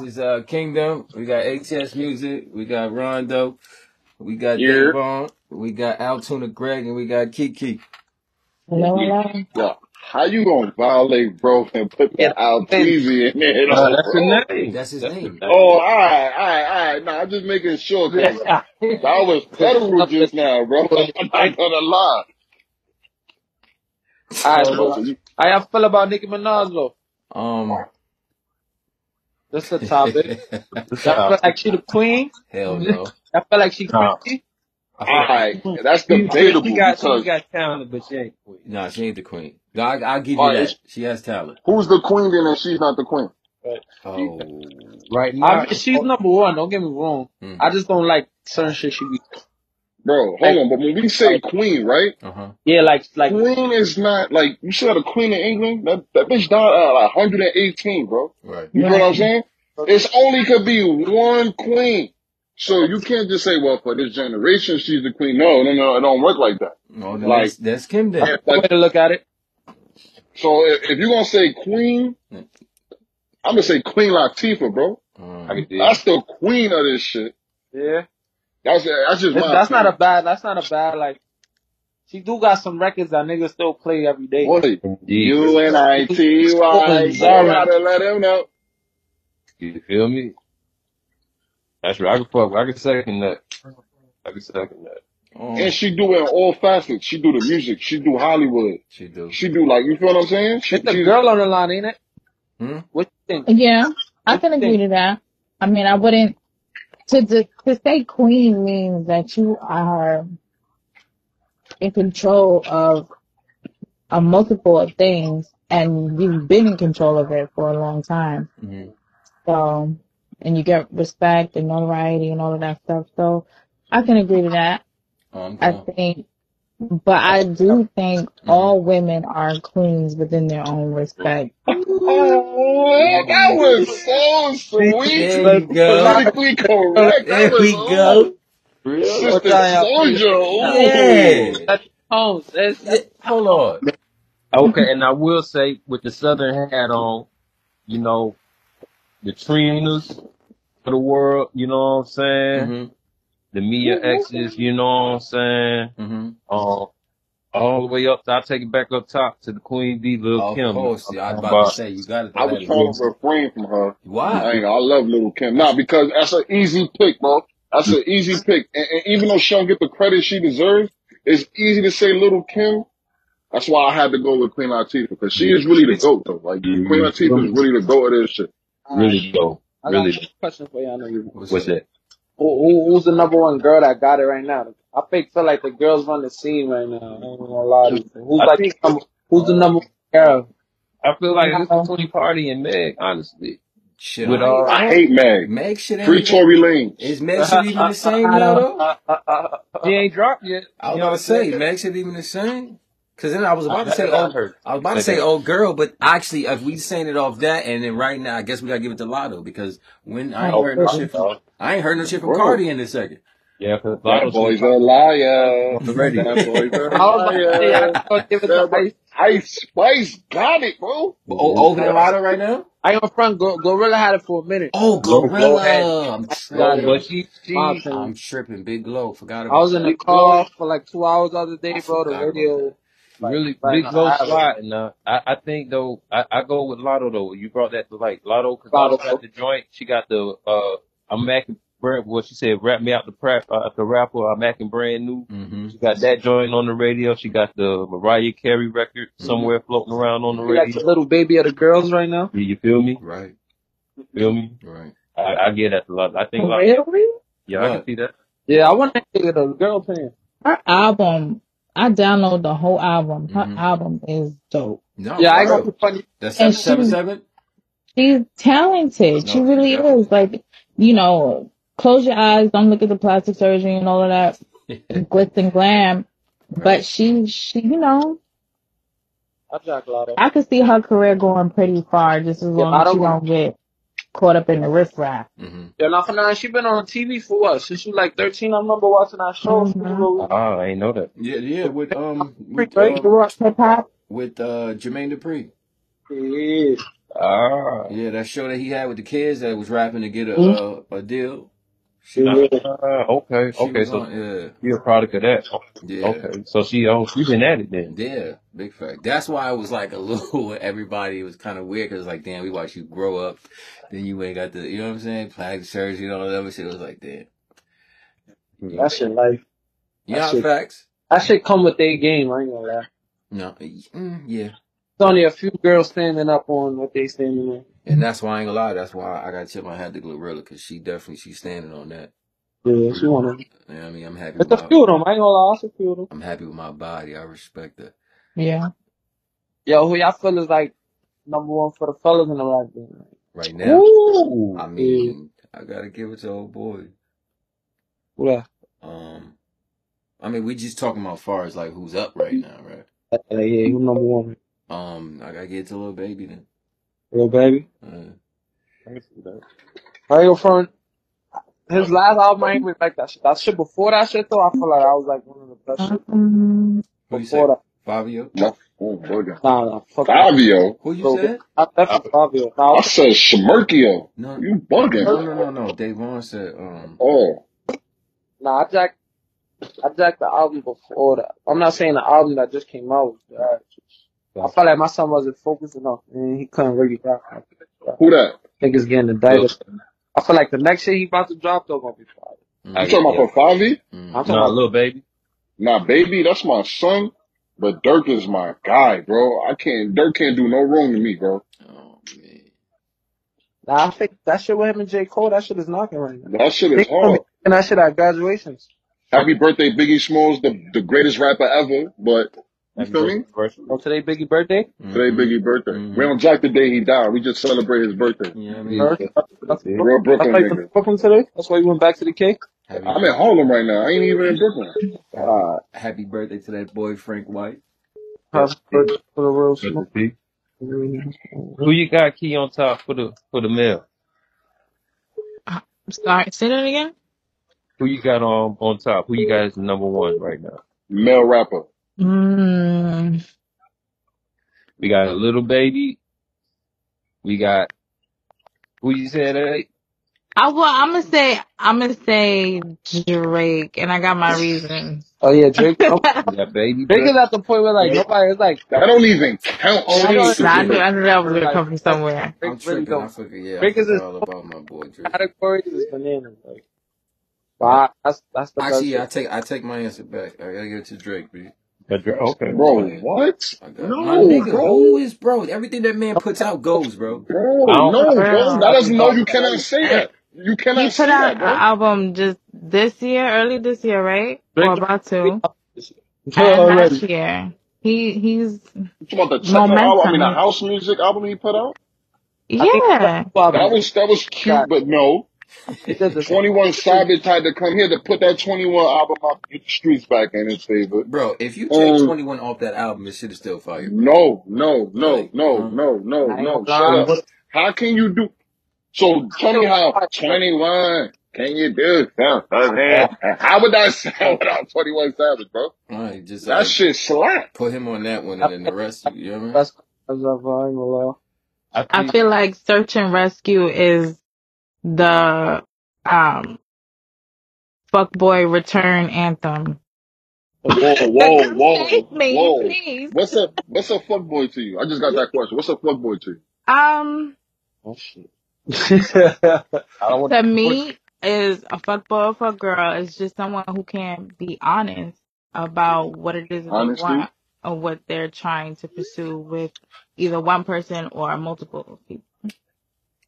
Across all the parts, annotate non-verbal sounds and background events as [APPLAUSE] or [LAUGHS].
This is uh Kingdom. We got ATS Music. We got Rondo. We got Yeah. Davon. We got Altuna Greg, and we got Kiki. Hello, hello. Yo, how you gonna violate, bro, and put Yeah, the Alteezy in there, uh, though, that's bro? the name. That's his name. name. Oh, all right, all right, all right. Nah, I'm just making sure because I was federal [LAUGHS] just now, bro. [LAUGHS] I'm not gonna lie. All right, you, how y'all feel about Nicki Minaj though? um, That's the topic. hell [LAUGHS] Y'all feel like she the queen? Hell no. Y'all feel like she Nah. crazy? I all feel right, that's She, she, debatable she got she got talent, but she ain't queen. nah, she ain't the queen. No, I, I'll give you right, that. She has talent. who's the queen then, and she's not the queen? But Oh, Right I now, mean, she's number one. Don't get me wrong. mm. I just don't like certain shit she be Bro, hold like. on. But when we say like queen, right? uh huh. yeah, like like Queen is not like you said a queen in England. That that bitch died at like 118, bro. Right. You know what I'm Right. saying? It's only could be one queen. So you can't just say, well, for this generation, she's the queen. No, no, no, it don't work like that. Oh, then Like, that's that's Kim then. that's if, way to look at it. so if, if you're gonna say queen, I'm gonna say Queen Latifah, bro. I Um, can. That's the queen of this shit. Yeah, That's that's just that's, that's not a bad. That's not a bad like. She do got some records that niggas still play every day. Boy, Indeed. U N I T Y. Oh, You sorry. gotta let him know. You feel me? That's right. I can fuck. I can second that. I can second that. And um, she do it in all facets. She do the music. She do Hollywood. she do. She do like you feel what I'm saying? She It's a girl on the line, ain't it? Hmm? What you think? Yeah, I What can agree think? to that. I mean, I wouldn't to to, to say queen means that you are in control of a multiple of things, and you've been in control of it for a long time. Mm-hmm. So, and you get respect and notoriety and all of that stuff. So, I can agree to that. Oh, I think, but I do think Mm-hmm. all women are queens within their own respect. Oh, that was so sweet. There you go. Politically correct. That There was we go. Real? Sister What time y'all feel? Soldier. Ooh. Yeah. That's tones. That's, Yeah, Hold on. Okay, and I will say with the southern hat on, you know, the Trinas of the world, you know what I'm saying? Mm-hmm. The Mia X's, you know what I'm saying? Mm-hmm. Um, all the way up, I'll take it back up top to the Queen B, Lil Of Kim. course. I'm Yeah, I was talking about to say you got to I was that in. trying to refrain from her. I Why? ain't. I love Little Kim. Nah, because that's an easy pick, bro. That's an easy pick. And, and even though she don't get the credit she deserves, it's easy to say Little Kim. That's why I had to go with Queen Latifah because she is really the goat, though. Like you, Queen Latifah is really the goat of this shit. Really though. I got Really. a question for you. I know. What's What's up? That? Who, who, who's the number one girl that got it right now? I think feel like the girls run the scene right now. I ain't gonna lie to you. Who's I like think, the number, who's the number one girl? I feel like it's Now, between Cardi and Meg, honestly. Shit, With I I I hate Meg. Meg shit ain't Free even, Tory Lanez. is Meg shit even the same I now don't. though? [LAUGHS] she ain't dropped yet. I was You about know what to I'm say, saying? Meg shit even the same? Cause then I was about to say, I oh. I was about to Say say, that. oh girl, but actually, if we saying it off that, and then right now, I guess we gotta give it to Latto because when I ain't Oh, heard no fuck, shit from, dog. I ain't heard no shit from Bro, Cardi in this second. Yeah, because that Latto's boy's a liar. on the radio. That boy's a [LAUGHS] I was about I liar. just gonna give it to That Ice. Ice Spice got it, bro. Oh, over than Latto right now? I am front. Go, Gorilla had it for a minute. Oh, Glow, Glorilla. I'm got it. tripping. but she, she. I'm tripping. Big Glow. Forgot I was in the that. Big Glow, car for like two hours the other I day, bro. The radio, like, really, right Big now, Glow I have it. I, I think though, I, I go with Latto though. You brought that to like Latto, cause Latto Latto. got the joint. She got the, uh, I'm Mackin' brand, what she said, rap me out the prep, uh, the rapper, I'm Mackin' brand new. Mm-hmm. She got that joint on the radio. She got the Mariah Carey record Mm-hmm. somewhere floating around on the She like the radio. little baby of the girls right now. You, you feel me? Right. Feel me? Right. I, I get that a lot. I think like, Really? yeah, I can see that. Yeah, I want to get the girl opinion. Her album, I download the whole album. Her Mm-hmm. album is dope. No, Yeah, I got the funny. That's And seven seven she, seven. she's talented. She really definitely. is. Like, you know, close your eyes, don't look at the plastic surgery and all of that [LAUGHS] glitz and glam. right. But she, she, you know, I jack could see her career going pretty far just as Yeah, long as she go. don't get caught up in the riffraff. Mm-hmm. Yeah, now for now, she been on TV for what? Since she was like 13, I remember watching that show. She Mm-hmm. little, Oh, I ain't know that. Yeah, yeah. With um, with uh, Grew up with uh, Jermaine Dupri. Yeah. Ah. Yeah, that show that he had with the kids that was rapping to get a Mhm. uh, a deal. She Yeah. was, Ah, okay. she Okay. was So on. Yeah, you're a product of that. yeah. Okay. So she oh she been at it then. Yeah, big fact. That's why it was like a [LAUGHS] little. Everybody was kind of weird because like, damn, we watched you grow up, then you ain't got the, you know what I'm saying, plastic surgery and all that other shit. It was like, damn. That's your life. you That know shit. facts. That shit come with their game. I ain't gonna lie. No, mm, yeah, There's only a few girls standing up on what they standing on. and that's why I ain't gonna lie. That's why I got to tip my hat to Glorilla because she definitely she's standing on that. Yeah, she wanna. You know I mean, I'm happy It's with a my, few of them. I ain't gonna lie. It's a few of them. I'm happy with my body. I respect that. Yeah. Yo, who y'all feel is like number one for the fellas in the rap game? Right now, Ooh. I mean, I gotta give it to old boy. What? that? Um, I mean, we just talking about far as like who's up right now, right? Uh, yeah, who number one? Um, I gotta get to little baby then. Little baby. Uh, I can see that. Go front. His last album, I ain't even like that shit. That shit before that shit though, I feel like I was like one of the best shit who you before say? that. Fabio? No, oh, bugger. Nah, nah, fuck that. Fabio. Who you Bro, said? I definitely Fabio. Nah, I said Shamerkio. No, You no, bugging. no, no, no. No. Davon said, um, Oh, nah, I jacked, I jacked the album before that. I'm not saying the album that just came out. was bad. I felt like my son wasn't focused enough, and he couldn't really rap. like that. who that? Niggas getting indicted. I feel like the next shit he about to drop though gonna be fire. You mm, talking about for Favi? mm. I'm talking Nah, about little baby. Nah, baby, that's my son. But Durk is my guy, bro. I can't. Durk can't do no wrong to me, bro. Oh, man. Nah, I think that shit with him and J. Cole, that shit is knocking right now. That shit is gonna be hard. doing that shit at graduations. Happy birthday, Biggie Smalls, the the greatest rapper ever. But you Happy feel me? first. Oh, today Biggie birthday? Today, Mhm. Biggie birthday. Mhm. We don't jack the day he died. We just celebrate his birthday. You know I mean? Yeah. First? That's, Yeah. Real that's Brooklyn why you nigga. Brooklyn today? That's why you went back to the cake? Happy, I'm in Harlem right now. I ain't even in Brooklyn. Uh, happy birthday to that boy, Frank White. happy birthday for the real smoke. see. Who you got key on top for the for the mail? sorry, say that again. Who you got on on top? Who you got as number one right now? Male rapper. Mm, We got a little baby. We got who you said that? I well, I'm gonna say I'm gonna say Drake, and I got my reasons. Oh yeah, Drake. [LAUGHS] Oh, We got baby Drake is at the point where like nobody is like, That don't even count. oh, I know Shit. it's Nah, I knew, Drake. I knew that was gonna Like, come from somewhere. I'm Drake really tripping. I don't. forget. Yeah, I Drake is forgot his all about my boy Drake. category is bananas. Like, wow, that's that's the best. Actually, I shit. take I take my answer back. I gotta give it to Drake, B. But Drake- Okay. Bro, what? I got my nigga. bro. Who is bro? Everything that man puts out goes, bro. Bro, I don't- no, bro. Bro. That doesn't know you cannot say that. You He cannot say put out that, an bro. album just this year, early this year, right? Or Drake about to. [LAUGHS] Uh, yeah, And last already. year, he he's You talking about the techno album? I mean, the house music album he put out? I think Yeah. That was that was cute, but no. He did the Twenty One Savage had to come here to put that Twenty One album up, get the streets back in his favor. Bro, if you take Um, 21 off that album, this shit is still fire. No, no, no, Like, no, uh, no, no, I no. Shut up. How can you do? So tell me how Twenty One can you do something? [LAUGHS] How would that sound without Twenty One Savage, bro? Alright, just uh, That shit slap. put him on that one and then the rest, you know what I mean? That's that's of uh, I ain't gonna lie. I I feel like Search and Rescue is the um fuckboy return anthem. Whoa, whoa, [LAUGHS] whoa, Save me, whoa. please. What's a what's a fuckboy to you? I just got that [LAUGHS] question. What's a fuckboy to you? Um, Oh shit. [LAUGHS] I don't want to me, is a fuckboy or fuck girl is just someone who can be honest about what it is that Honesty? they want or what they're trying to pursue with either one person or multiple people.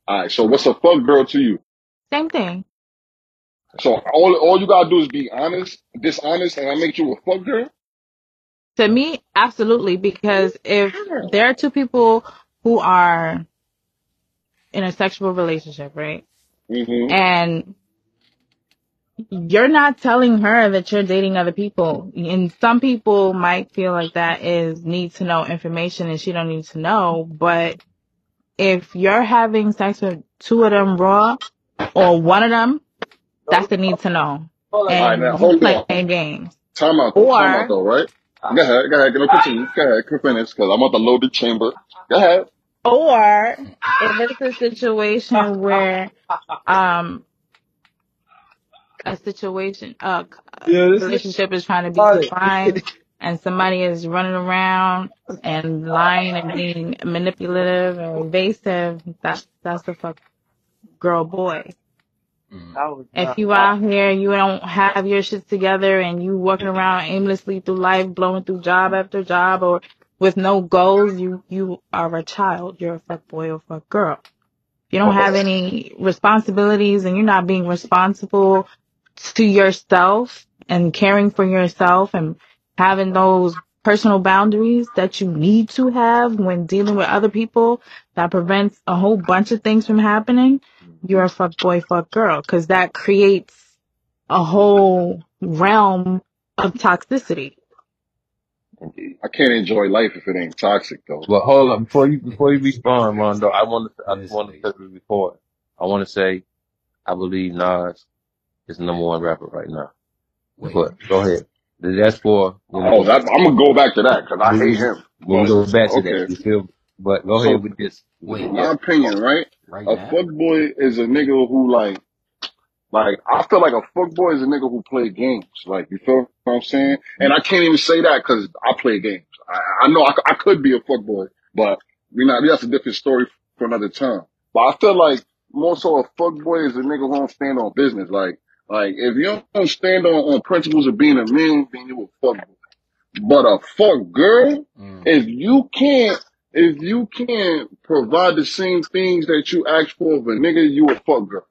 All right. So what's a fuck girl to you? Same thing. So all all you gotta do is be honest, dishonest, and I make you a fuck girl. To me, absolutely, because if there are two people who are in a sexual relationship, right? Mm-hmm. And you're not telling her that you're dating other people. And some people might feel like that is need to know information and she don't need to know. But if you're having sex with two of them raw or one of them, that's the need to know. All right, And now you hold on. playing games. Time out. Though. Time Or- out though, right? Go ahead. Go ahead. Go continue. Go ahead. Can finish because I'm about to load the chamber. Go ahead. Or if it's a situation where um a situation uh Yeah, this is relationship is trying to be hard. defined and somebody is running around and lying and being manipulative and evasive, that's that's the fuck girl boy. Mm. If you out here, and you don't have your shit together and you walking around aimlessly through life, blowing through job after job or with no goals, you, you are a child. You're a fuck boy or fuck girl. You don't have any responsibilities and you're not being responsible to yourself and caring for yourself and having those personal boundaries that you need to have when dealing with other people that prevents a whole bunch of things from happening, you're a fuck boy, fuck girl, because that creates a whole realm of toxicity. I can't enjoy life if it ain't toxic though. Well, hold on before you before you respond, Rondo. I want to I Yes, want to say this before. I want to say I believe Nas is the number one rapper right now. Wait. But go ahead. That's for when Oh, we that I'm gonna go back to that because I hate him. when we But go back to that. okay, You feel? But go so ahead with this. Wait. my opinion, right? Right A now? fuckboy is a nigga who like, like I feel like a fuckboy is a nigga who play games. Like you feel what I'm saying? And I can't even say that because I play games. I, I know I, c- I could be a fuckboy, but we not. That's a different story for another time. But I feel like more so a fuckboy is a nigga who don't stand on business. Like, like if you don't stand on, on principles of being a man, then you a fuckboy. But a fuck girl, Mm. if you can't, if you can't provide the same things that you ask for of a nigga, you a fuck girl.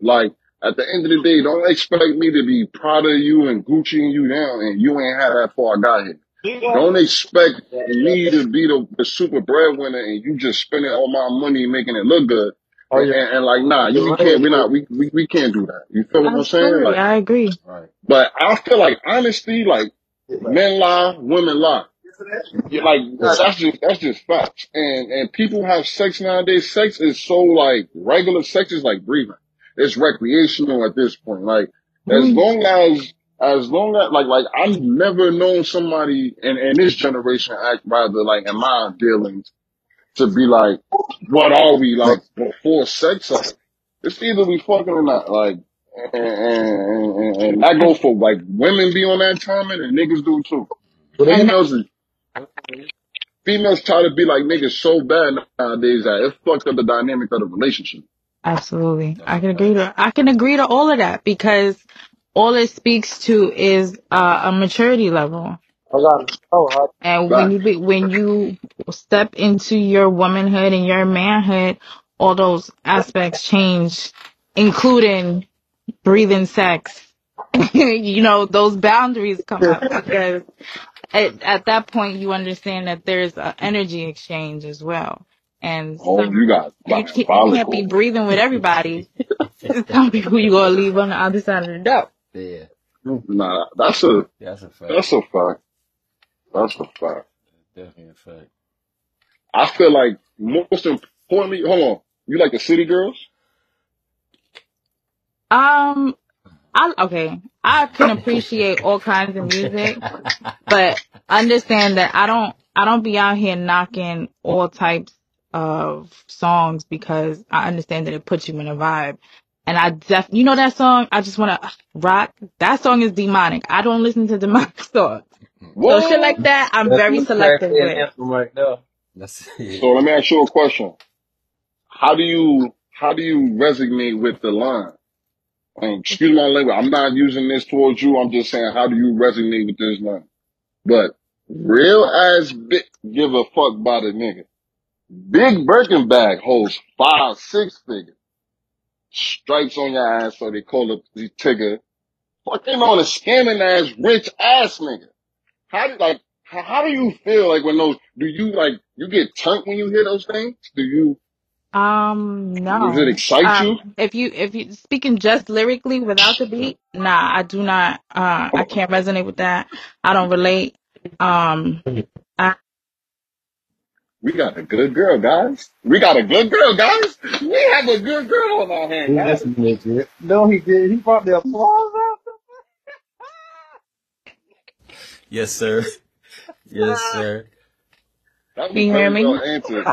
Like, at the end of the day, don't expect me to be proud of you and Gucciing you down and you ain't had that far I got here. Don't expect me to be the, the super breadwinner and you just spending all my money making it look good. Oh And, yeah. and, and like, nah, you, we can't, we not, we, we, we can't do that. You feel what I'm saying? Absolutely, Like, I agree. Right. but I feel like honesty, like, men lie, women lie. Yeah, like that's just that's just facts. And and people have sex nowadays. Sex is so like regular. Sex is like breathing. It's recreational at this point. Like as Mm. long as as long as like like I've never known somebody in in this generation act rather like in my dealings to be like, what are we like before sex? Like, it's either we fucking or not. Like and and, and, and that go for like women be on that timing and niggas do too. Females females try to be like niggas so bad nowadays that it fucked up the dynamic of the relationship. absolutely, I can agree to I can agree to all of that because all it speaks to is uh, a maturity level. I got it. Oh, hard. And when you be, when you step into your womanhood and your manhood, all those aspects change, including breathing sex. [LAUGHS] you know, those boundaries come up because at, at that point you understand that there's an energy exchange as well. And Oh, some you got you can't, you can't be diabolical. breathing with everybody. [LAUGHS] Some people you gonna leave on the other side of the door. Yeah. Nah, that's a That's a fact. that's a fact. That's a fact. Definitely a fact. I feel like most importantly, hold on. You like the city girls? Um, I okay. I can appreciate all kinds of music, but understand that I don't I don't be out here knocking all types of songs because I understand that it puts you in a vibe. And I def you know that song, I just wanna rock. That song is demonic. I don't listen to demonic [LAUGHS] songs. So shit like What? that I'm That's very selective with. right there. That's [LAUGHS] it. So let me ask you a question. How do you how do you resonate with the line? And excuse my language. I'm not using this towards you. I'm just saying, how do you resonate with this line? But real ass bitch give a fuck about a nigga. Big Birkin bag holds five, six figures. Stripes on your ass, so they call it the Tigger. Fucking on a scamming ass, rich ass nigga. How do like how, how do you feel like when those do you like you get turned when you hear those things? Do you Um, no, does it no. excite you? Um, if you if you speaking just lyrically without the beat, nah, I do not. Uh, I can't resonate with that. I don't relate. Um, I, We got a good girl, guys. We got a good girl, guys. We have a good girl on our hand, guys. That's legit. No, he did. He brought the applause out. Yes, sir. Yes, sir. That Can you hear very well me?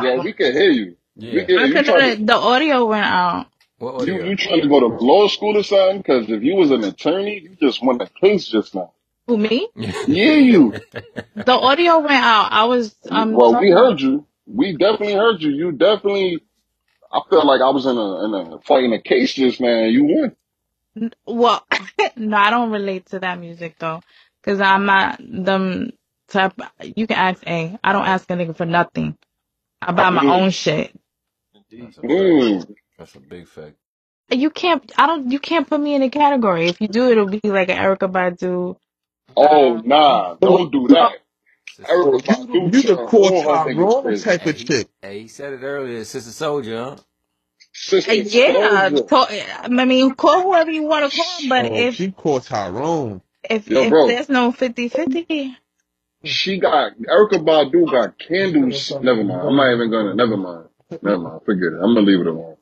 Yeah, we can hear you. We Yeah. can. I You could trying to the audio went out. What you audio? you trying to go to law school or something? Because if you was an attorney, you just won a case just now. Who me? [LAUGHS] Yeah, you. The audio went out. I was um Well, we talking. heard you. We definitely heard you. You definitely. I felt like I was in a in a fighting a case just now. You won. Well, [LAUGHS] no, I don't relate to that music though, cause I'm not them type. You can ask A. I don't ask a nigga for nothing. I buy my own shit. That's a fact. mm. That's a big fact. You can't. I don't. You can't put me in a category. If you do, it'll be like an Erykah Badu. Oh Um, nah, don't do that. Sister, Erica you Badu you the turn core all her niggas Tyrone crazy. type of he, chick. hey, he said it earlier. Sister Soldier, huh? uh, Sister yeah. Soldier. Call, I mean, call whoever you want to call but Oh, if she core Tyrone. If Yo, if bro, there's no 50-50, she got Erykah Badu got candles. Never mind. I'm not even gonna. Never mind. Never mind. Forget it. I'm gonna leave it alone.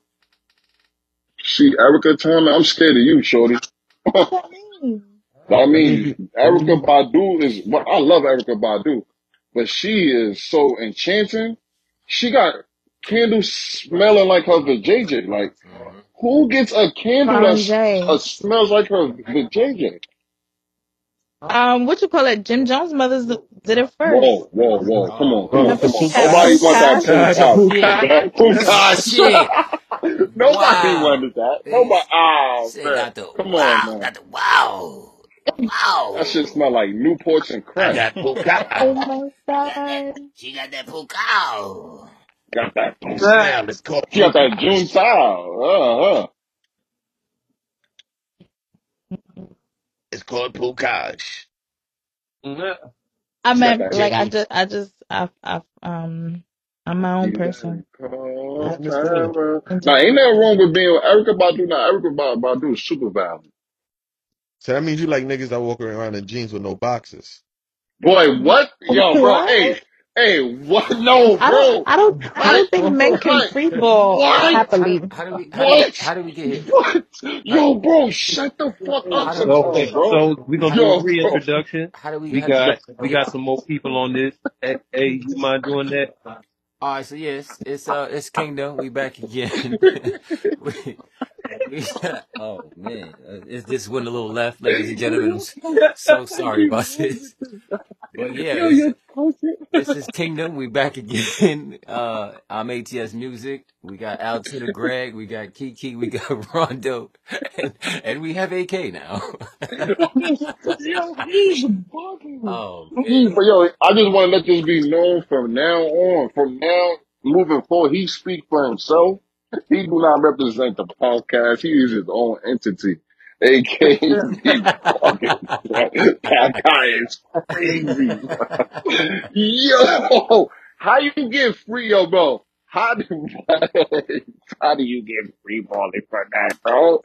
She Erica Turner. I'm scared of you, shorty. what [LAUGHS] that mean? I mean, you. That means Erica. Badu is. Well, I love Erykah Badu, but she is so enchanting. She got candles smelling like her vajayjay. Like, who gets a candle that uh, smells like her vajayjay? Um, what you call it? Jim Jones' mother's did it first. Whoa, whoa, whoa! Come on, come on, Remember come on! had Nobody want that Pukash? Pukash. Ah, shit. Shit. Nobody Wow. wanted that. Nobody. Oh said man, got the come on, man. Got the wow. That shit smell like Newports and I crack. got [LAUGHS] Oh Pukash. my Got that. god. She got that pukao. Got that. Don't smell. It's called She got that June Pukash. style. Uh huh. It's called Pukash. Yeah. I She got meant that. like I just I just I I um I'm my own You gotta person. I call understand. Tara. And Now, just ain't nothing wrong with being Erykah Badu. Now, Erica Ba- Badu is super valid. So that means you like niggas that walk around in jeans with no boxes. Boy, what? [LAUGHS] Yo, bro. Hey, what? Hey, what? No, I bro. don't I don't I don't think men can What? free fall What? How, happily. how do we how do we What? how do we get here? What? How, Yo, bro, shut the fuck how up do So, sometimes, okay, bro. so we're gonna how do do a Yo, bro. reintroduction. how do we We how do got we got some more people on this. Hey, hey, you mind doing that? all right, so yes, it's uh it's Kingdom. We back again. [LAUGHS] we, we [LAUGHS] oh man. Uh, it's this went a little left, ladies and gentlemen. I'm so sorry about this. But yeah, Yo, it's you're talking. This is Kingdom. We back again. Uh I'm ATS Music. We got Altina Greg, we got Kiki, we got [LAUGHS] Rondo, and, and we have AK now. Yo, he's bugging. oh man. but yo, I just want to let this be known from now on. From now moving forward, he speak for himself. He do not represent the podcast. He is his own entity. AK, that guy is crazy. Yo, how you get free, yo, bro? How do [LAUGHS] how do you get free balling for that, bro?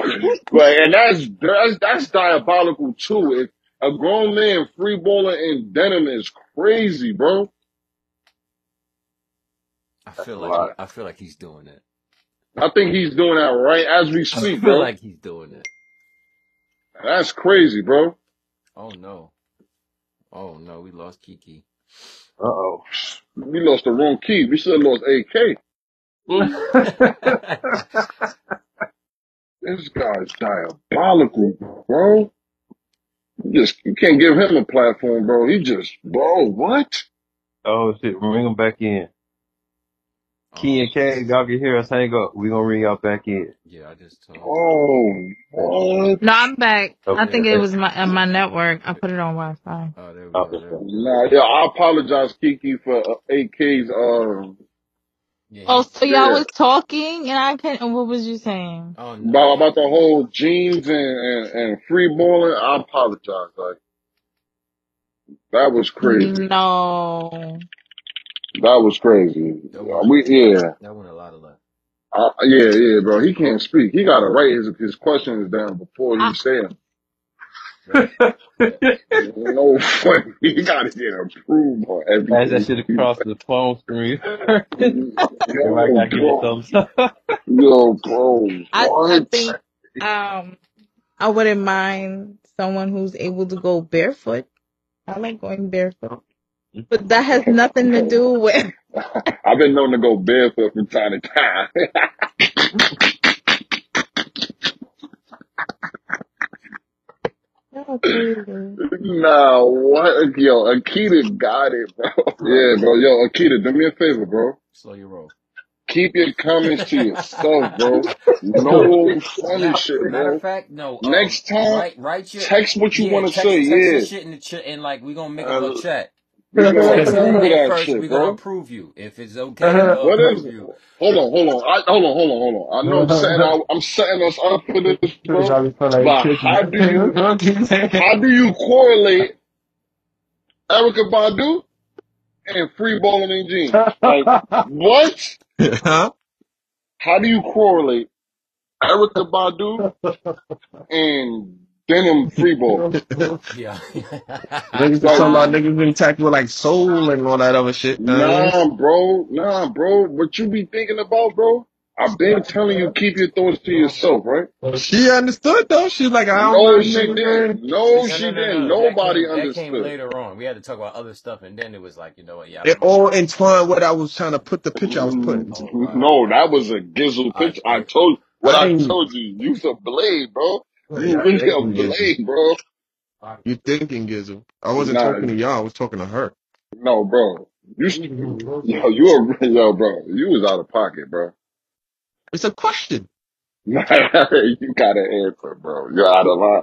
But and that's that's that's diabolical too. If a grown man free balling in denim is crazy, bro. I That's feel like. I feel like he's doing it. I think he's doing that right as we speak. I feel bro. like he's doing it. That's crazy, bro. Oh no. Oh no, we lost Kiki. Uh oh. We lost the wrong key. We should have lost AK. [LAUGHS] This guy's diabolical, bro. You just you can't give him a platform, bro. He just, bro, what? oh shit, bring him back in. Key Oh and K, y'all can hear us hang up. We gonna ring y'all back in. yeah, I just told. Oh, what? No, I'm back. I Okay. think Yeah. it was my uh, my network. I put it on Wi-Fi. Oh, there we go. Okay. There we go. Nah, yeah, I apologize, Kiki, for uh, AK's. Um, Yeah, Oh, he. so y'all yeah, was talking and I can. Not What was you saying? Oh about no. about the whole jeans and and, and free balling. I apologize. Like that was crazy. No. That was crazy. That Uh. We yeah. That went a lot of left. Uh, yeah, yeah, bro. He can't speak. He got to write his his questions down before I, he say them. Right. Yeah. No, he got to get approved on As that everything. shit across the phone screen. [LAUGHS] Everybody Yo, gotta give it bro. thumbs up. Yo, bro. I I What? think um I wouldn't mind someone who's able to go barefoot. I like going barefoot. But that has nothing to do with. [LAUGHS] I've been known to go barefoot from time to time. [LAUGHS] Y'all crazy. nah, what? Yo, Akita got it, bro. [LAUGHS] Yeah, bro. Yo, Akita, do me a favor, bro. Slow your roll. Keep your comments to yourself, bro. No funny Now, shit, matter of bro. fact, no. Um, Next time, write write your text what you yeah. want to Text say. text your Yeah, shit in the chat, and like we gonna make a Uh, little chat. We gonna Text it in approve of there first. We gonna bro. approve you. If it's okay, we'll uh-huh. What is it? you. Hold on, hold on. I, hold on, hold on, hold on. I know I'm [LAUGHS] setting, I, I'm setting us up for this, bro. Probably But how do you, [LAUGHS] how do you correlate Erykah Badu and free balling in jeans? Like, what? huh? How do you correlate Erykah Badu [LAUGHS] and denim free ball? [LAUGHS] Yeah. [LAUGHS] Niggas was Like, talking about niggas been attacked with like soul and all that other shit. You know what I nah, bro, nah, bro. What you be thinking about, bro? I've been telling you, keep your thoughts to yourself, right? She understood though. She's like, I don't No, mind she niggas, didn't. man. No, no, she no, no, didn't. no. That Nobody came that came understood. later on. We had to talk about other stuff, and then it was like, you know what? Yeah, I It remember. all entwined what I was trying to put the picture I was putting. Oh wow. No, that was a gizzle I, picture. I I told what I I told you. You's a blade, bro. You Yeah, really a thinking Gizzle. blade, bro. You thinking Gizzle? I wasn't Nah, talking to y'all. I was talking to her. no, bro. You, st- yo, you a [LAUGHS] yo, bro. You was out of pocket, bro. It's a question. [LAUGHS] you got an answer, bro. You're out of line.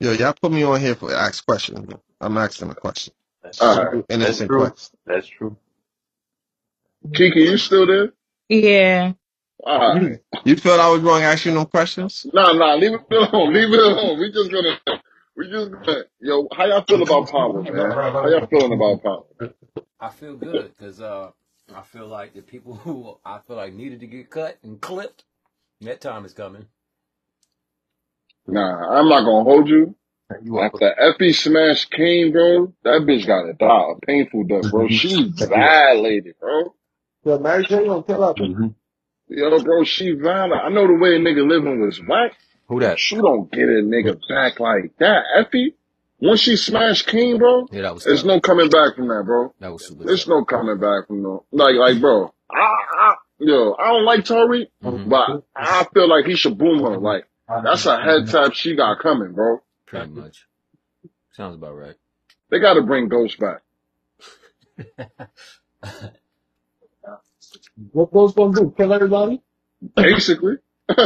Yo, y'all put me on here for ask questions. I'm asking a question. That's All true. right, Simple, That's innocent true. question. That's true. Kiki, you still there? Yeah. All right. You, you felt I was going to ask you no questions? Nah, nah, leave it alone. [LAUGHS] Leave it alone. We just gonna, we just gonna. Yo, how y'all feel about power, man? How y'all feeling about power? I feel good because uh, I feel like the people who I feel like needed to get cut and clipped, that time is coming. Nah, I'm not gonna hold you. You welcome. After Effie smash came, bro, that bitch gotta die a painful death, bro. [LAUGHS] She violated, bro. Yo, Mary J, don't kill up. Yo, bro, she violent. I know the way a nigga living was whack, Who that? you don't get a nigga back like that. Effie, once she smashed King, bro, Yeah, that was there's tough. no coming back from that, bro. That was super There's tough. no coming back from no, like, like, bro. I, I, yo, I don't like Tariq, hmm but I feel like he should boom her. Like, that's a head tap she got coming, bro. Pretty much. Sounds about right. They gotta bring Ghost back. [LAUGHS] What those gonna do? Kill everybody? Basically. [LAUGHS]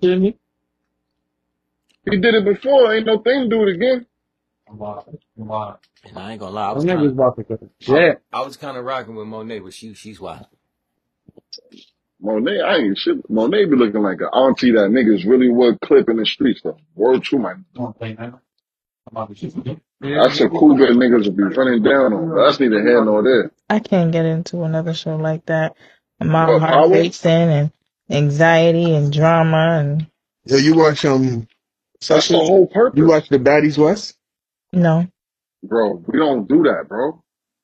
Kill me? He did it before. Ain't no thing to do it again. Come on. Come on. And I ain't gonna lie, I was kind niggas of, about to go to I. I was kind of rocking with Monet, but she, she's wild. Monet, I ain't shit. Monet be looking like an auntie that niggas really would clip in the streets though. Word to my. That's a cool bit niggas will be running down on. But that's neither here nor there. I can't get into another show like that. My What, heart power? racing and anxiety and drama and Yo, you watch um That's the Sessions? whole You purpose. watch the Baddies West? no. Bro, we don't do that, bro.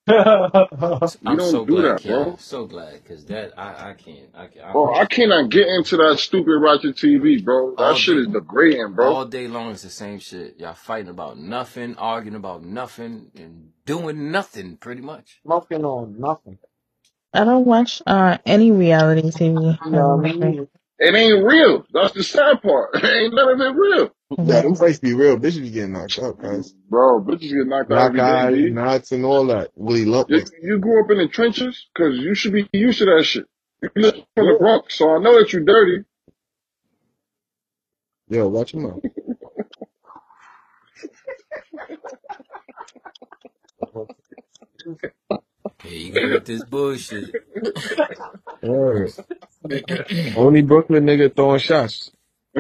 [LAUGHS] So We I'm so don't do glad, that, bro. Kiara. So glad, cause that I, I can't. I, can't- Bro, I I cannot get into that stupid Ratchet TV, bro. That all shit day, is degrading, bro. all day long it's the same shit. Y'all fighting about nothing, arguing about nothing, and doing nothing pretty much. Smoking on nothing. I don't watch uh any reality TV. You know what I honestly. mean? It ain't real. That's the sad part. [LAUGHS] ain't none of it real. Yeah, them fights be real. Bitches be getting knocked out, guys. Bro, bitches get knocked out Black every day, eyes, B. knots, and all that. Willie Lump You, was. you grew up in the trenches? Cause you should be used to that shit. You live from the Bronx, so I know that you dirty. Yo, watch him out. Here you go with this bullshit. Word. Only Brooklyn nigga throwing shots.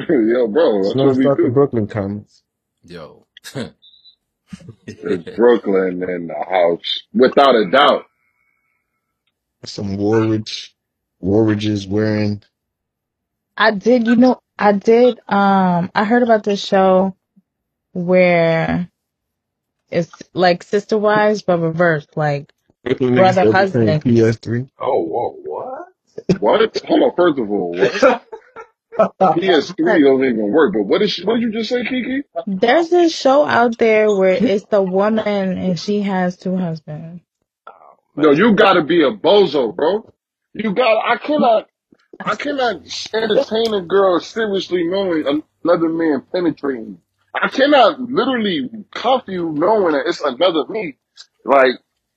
[LAUGHS] Yo, bro, It's that's not what we start the. Brooklyn comments. Yo. It's Brooklyn in the house, without a doubt. Some Warridge. Warridge is wearing. I did, you know, I did, um, I heard about this show where it's like Sister Wives, but reversed, like Brooklyn niggas brother still playing husband. PS3. Oh, whoa, what? What? Hold on, first of all, what? [LAUGHS] PS3 [LAUGHS] don't even work. But what is she, what did you just say, Kiki? There's this show out there where it's the woman and she has two husbands. Oh, no, you gotta be a bozo, bro. You got. I cannot. I cannot entertain a girl seriously knowing another man penetrating. I cannot literally cuff you knowing that it's another me. Like,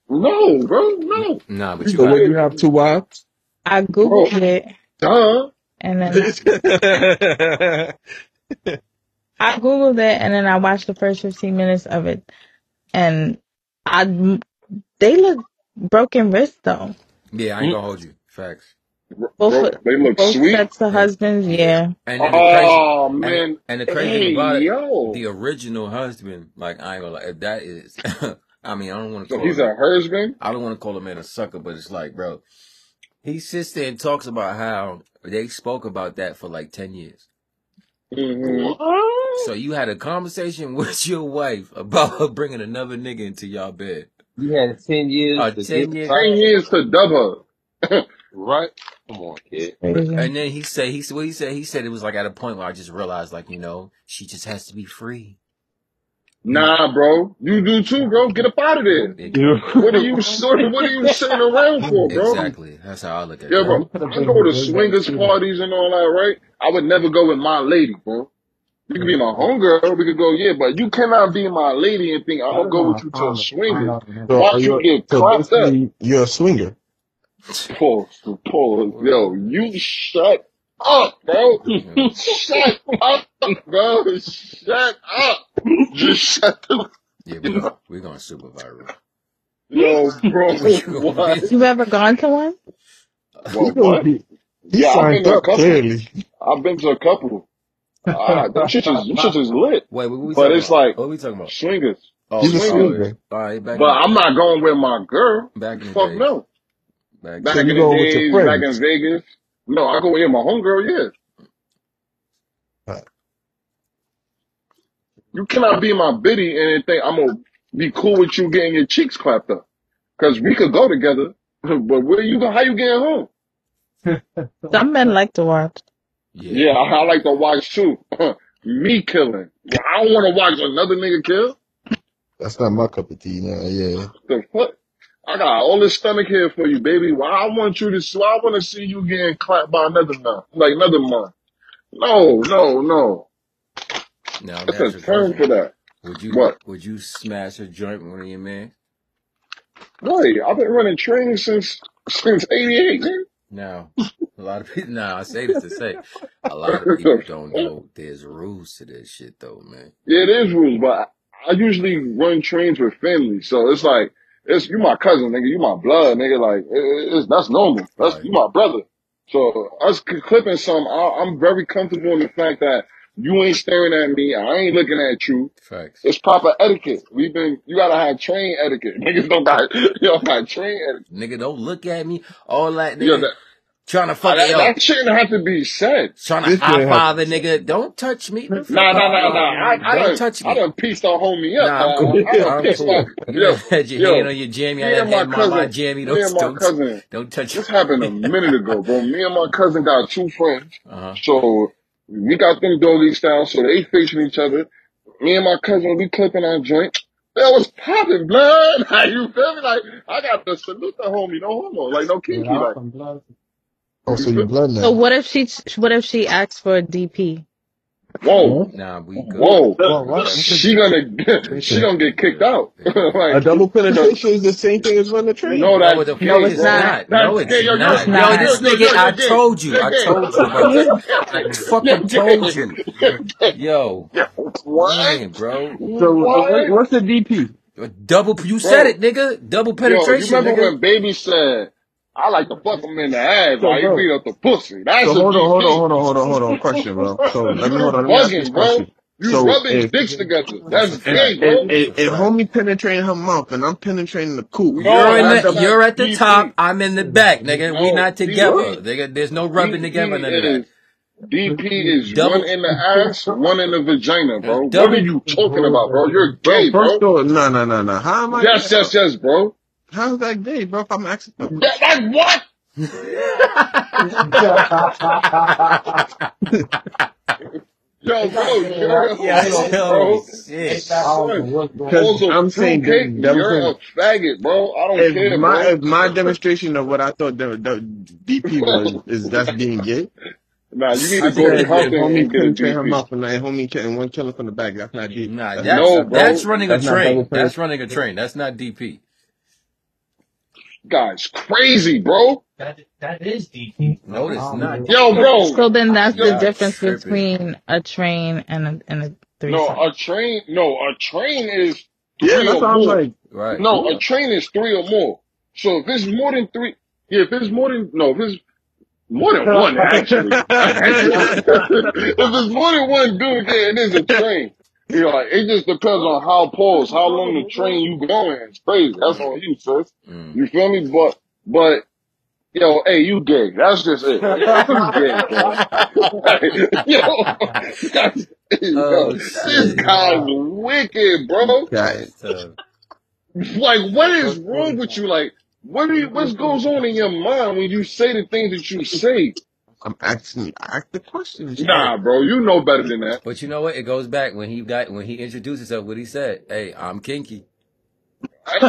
no, bro, no, Nah, but you So got when you have two wives? I bro. googled oh, it Duh. And then [LAUGHS] I googled it and then I watched the first 15 minutes of it and I they look broken wrist though. yeah, I ain't gonna hold you. Facts. Both Bro, they look both sweet. sets of And husbands, yeah. and then the crazy Oh and man, and the crazy hey thing about it, yo. the original husband, like I ain't gonna lie, if that is [LAUGHS] I mean, I don't wanna So call he's him a husband. I don't wanna call a man a sucker, but it's like, bro, he sits there and talks about how they spoke about that for like ten years. hmm So you had a conversation [LAUGHS] with your wife about her bringing another nigga into y'all bed. You had ten years Uh, to ten years, Ten years to dub her. [LAUGHS] right. Come on, kid. And then he said he said what he said he said it was like at a point where I just realized like you know she just has to be free. You Nah, bro. You do too, bro. Get up out of there. it, What are you sort what are you sitting around for, bro? exactly. That's how I look at Yeah, that. bro. I go to swingers parties and all that, right? I would never go with my lady, bro. You could be my homegirl, we could go, yeah, but you cannot be my lady and think I'm gonna go with you to swingers. So are Watch you you get so clapped up. basically you're a swinger. Pause, pause. Yo, you shut up, bro. Yeah. Shut up, bro. Shut up. Just shut the Yeah, we're gonna we're gonna super viral. Yo, bro, [LAUGHS] what? You ever gone to one? He What, gonna what? be he Yeah, I've been to a couple. clearly. I've been to a couple. Ah, them shit is, them shit is lit. Wait, what we But talking it's about? like What we talking about? swingers. Oh, He's oh, Swingers. swinger. all right, back But I'm not going with my girl. back in the Fuck days, no. back Back So in you the going with your days, back in. Vegas. No, I go in my homegirl, yeah. You cannot be my biddy and think I'm gonna be cool with you getting your cheeks clapped up. Cause we could go together. [LAUGHS] But where you go? How you getting home? [LAUGHS] Some men like to watch. yeah. Yeah, I, I like to watch too. [LAUGHS] Me killing. I don't want to watch another nigga kill. That's not my cup of tea now, yeah. The fuck? I got all this stomach hair for you, baby. Why I want you to? Why I want to see you getting clapped by another man, like another man. No, no, no. Now That's a ask you a term question. for that. Would you What? would you smash a joint with one of your men? Right. I've been running trains since since '88. Now, a lot of people. [LAUGHS] Now I say this to say, a lot of people [LAUGHS] don't know there's rules to this shit, though, man. Yeah, it is rules, but I usually run trains with family, so it's like it's you my cousin, nigga, you my blood, nigga. Like it, it's that's normal. That's Right. you my brother. So us clipping some, I, I'm very comfortable in the fact that you ain't staring at me, I ain't looking at you. Facts. It's proper etiquette. We've been, you gotta have train etiquette. [LAUGHS] Niggas don't got, [LAUGHS] you don't got train etiquette. Nigga, don't look at me. All that, nigga. that, Trying to fuck it that, up. that shouldn't have to be said. Trying to This high shit have five a be nigga. Don't touch me. The fuck Nah, nah, up. nah, nah. I, I Don't done, touch I me. done pieced our homie up. Nah, I'm cool. [LAUGHS] I done I'm pieced my, cool. [LAUGHS] You yo, done had your hand yo, on your jammy. I me done and my had my, my cousin, jammy. me and Don't, my don't, cousin, don't touch this happened a minute ago, bro. Me and my cousin got two friends. Uh huh. So we got them doggy style, so they facing each other. Me and my cousin, we clipping our joint. That was popping, blood. [LAUGHS] Like, you feel me? Like, I got to salute the homie, no homo. Like, no kinky. Like, Oh, so feel you blood So what if she what if she asks for a DP? Whoa, Nah, we good. whoa. Well, what? She gonna, [LAUGHS] she gonna get kicked out. Yeah. [LAUGHS] A double penetration [LAUGHS] is the same thing as running the train. no, No, that's the No, fuck gay, it's it's not. not. No, it's gay. Yo, not. It's yo, Yo, not. yo, this yo, nigga, yo, I you're told you. I told you about. I fucking told you. Yo, What? man, bro. So uh, What? what, what's the DP? Double, you said Bro, it, nigga. Double yo, you penetration, remember nigga. when Baby said, I like to fuck him in the ass So, while he bro. beat up the pussy. That's So a hold on, hold on, hold on, hold on, hold on. Question, bro. So [LAUGHS] let me hold on. Let me ask this bro. question. You So rubbing if dicks together. That's That's a if gay, fact. bro. if, if, if homie penetrating her mouth and I'm penetrating the coop, No, You're in that's the, not you're at the top. DP. I'm in the back, nigga. We No, not together. DP. Nigga, there's no rubbing together, DP none of that. is DP is one Double, in the ass, [LAUGHS] one in the vagina, uh, bro. What are double, you talking about, bro? You're bro. gay, First bro. of all, no, no, no, no. How am I? Yes, yes, yes, bro. How's that gay, bro? If I'm asking, That, that what? Yo, bro, you're yeah, yo, bro. shit. Son, Because also, I'm saying two cake, that, that you're a was faggot, bro. I don't if care, my bro. if my demonstration of what I thought the, the DP [LAUGHS] was is that's being gay. Nah, you need I to go to said health if and, homie and get a couldn't train her DP. mouth and like homie killing one killing from the back, that's not deep. Nah, That's that's No, that's bro. running a that's not double train. train. That's running a train. That's not DP. Guy's crazy, bro. That that is DP. No, it's oh, not. Yo, bro. So then that's the Yo, Y'all difference tripping. between a train and a and a no, a train, no, a train is Yeah, three that's or what more. like. Right. No, a train is three or more. So if it's more than three, yeah, if it's more than, no, if it's more than one, actually. [LAUGHS] [LAUGHS] if it's more than one dude, yeah, it is a train. You know, like, it just depends on how close, how long the train you going. It's crazy. That's on you, sis. Mm. You feel me? But, but, yo, hey, you gay. That's just it. You gay, [LAUGHS] bro. [LAUGHS] yo, that's, [LAUGHS] yo, Oh this guy's wicked, bro. Yeah, That's tough. Like, what is wrong with you? Like, what do you, what goes on in your mind when you say the things that you say? I'm asking ask the question. Nah, bro, you know better than that. But you know what? It goes back when he got when he introduced himself. What he said? Hey, I'm kinky.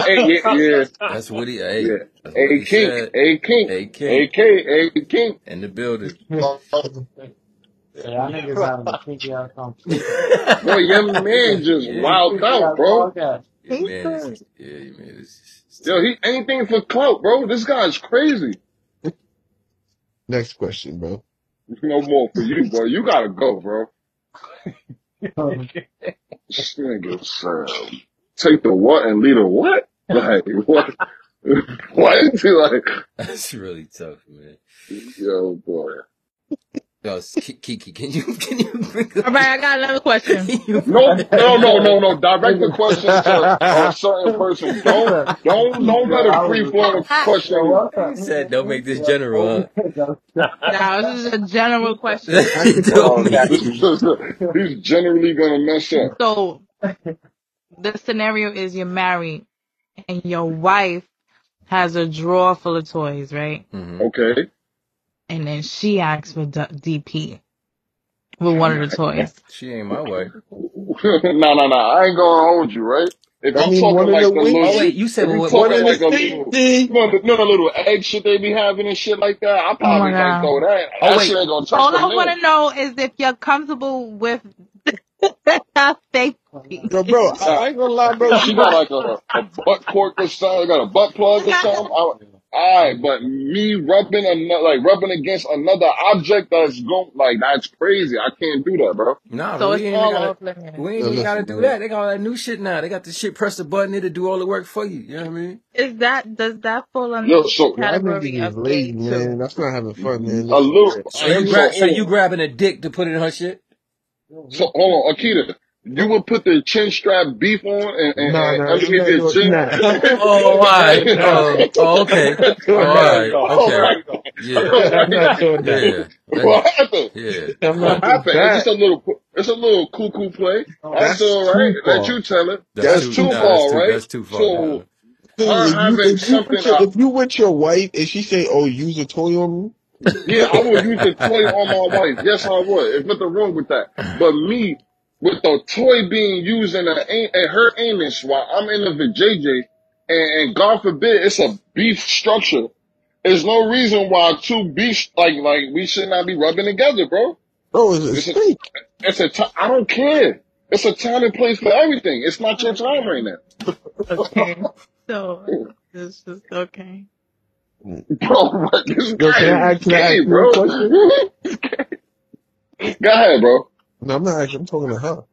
Hey, yeah, yeah, That's what he. Hey, yeah. that's what A he kink, said. a kink, Hey, a kink K, a kink. in the building. [LAUGHS] Yeah, y'all niggas having a kinky ass conversation. Boy, your man just Yeah. wilded out, bro. Podcast. Your man is, yeah, your man is. Yo, he anything for clout, bro. This guy's crazy. Next question, bro. No more for you, bro. You gotta go, bro. Um, this nigga said, um, take the what and leave the what? Like, what? [LAUGHS] what? Like, That's really tough, man. yo, boy. Yo, Ki- Kiki, can you [LAUGHS] can you bring up? All right, I got another question. [LAUGHS] No, no, no, no, no. Direct the question to [LAUGHS] a certain person. Don't, don't, don't let a free flow question. He said, "Don't make this general." Huh? now this is a general question. Don't make This is just, he's generally gonna mess up. So the scenario is you're married and your wife has a drawer full of toys, right? Mhm. Okay. And then she asks for D- DP with one of the toys. She ain't my wife. no, no, no. I ain't gonna hold you, right? If I I'm mean, one talking of like the the wings- little, Oh wait, you said if you what? talking what like a little, see? you know, the, you know the little egg shit they be having and shit like that. I probably my might God. throw that. Oh, that wait. shit ain't gonna touch All the I want man. to know is if you're comfortable with [LAUGHS] fake. Yo, bro, I, I ain't gonna lie, bro. She got like a, a butt cork or something, I got a butt plug or something. I, but me rubbing another, like rubbing against another object that's going, like that's crazy. I can't do that, bro. Nah, So but it's we ain't all gotta. We ain't even gotta listen, do bro. that. They got all that new shit now. They got the shit. Press the button. It'll do all the work for you. You know what I mean? Is that does that fall under Yo, so the category of lazy, gay man. That's not having fun, man. a little. So you so, grab. So you on. grabbing a dick to put in her shit? So hold on, Akita. You would put the chin strap beef on and, and, Nah, and nah, I'm underneath not chin. that. [LAUGHS] Oh, all right. Oh, oh, okay. [LAUGHS] All right. Okay. Yeah. [LAUGHS] I'm not doing that. Yeah. What happened? yeah. I'm What not happened? doing It's just a little, it's a little cuckoo play. Oh, that's, That's all right. too Let you tell it. That's That's too- too nah, that's far, too- right? that's too far, So Dude, if, you, if, you something with your, if you with your wife and she say, "Oh, use a toy on me," Yeah, I would use the toy on my wife. Yes, I would. There's nothing wrong with that. But me, with the toy being used in, a, in her anus while I'm in the vajayjay, and, and God forbid it's a beef structure, there's no reason why two beef like like we should not be rubbing together, bro. bro, it's a It's a- snake. It's a ti- I don't care. It's a time and place for everything. It's not your time right now, Okay. [LAUGHS] So it's just okay. bro. What this Yo, guy can I is ask- can I gay, ask you a bro. question? [LAUGHS] Go ahead, bro. No, I'm not actually. I'm talking to her.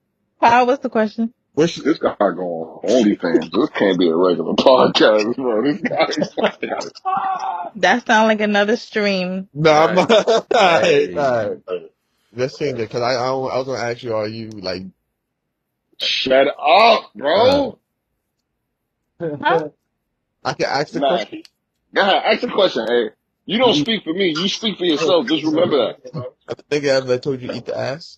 Kyle, what's the question? What's she, This guy going on OnlyFans. This can't be a regular podcast, bro. This guy. [LAUGHS] That sounds like another stream. no, I'm Right. not. [LAUGHS] all right, Hey. all right. Let's change it because I, I I was gonna ask you, are you like? Shut up, bro. Huh? I can ask the Nah. question. Go ahead, ask the question. Hey, you don't speak for me. You speak for yourself. Just remember that. I think I ever told you eat the ass.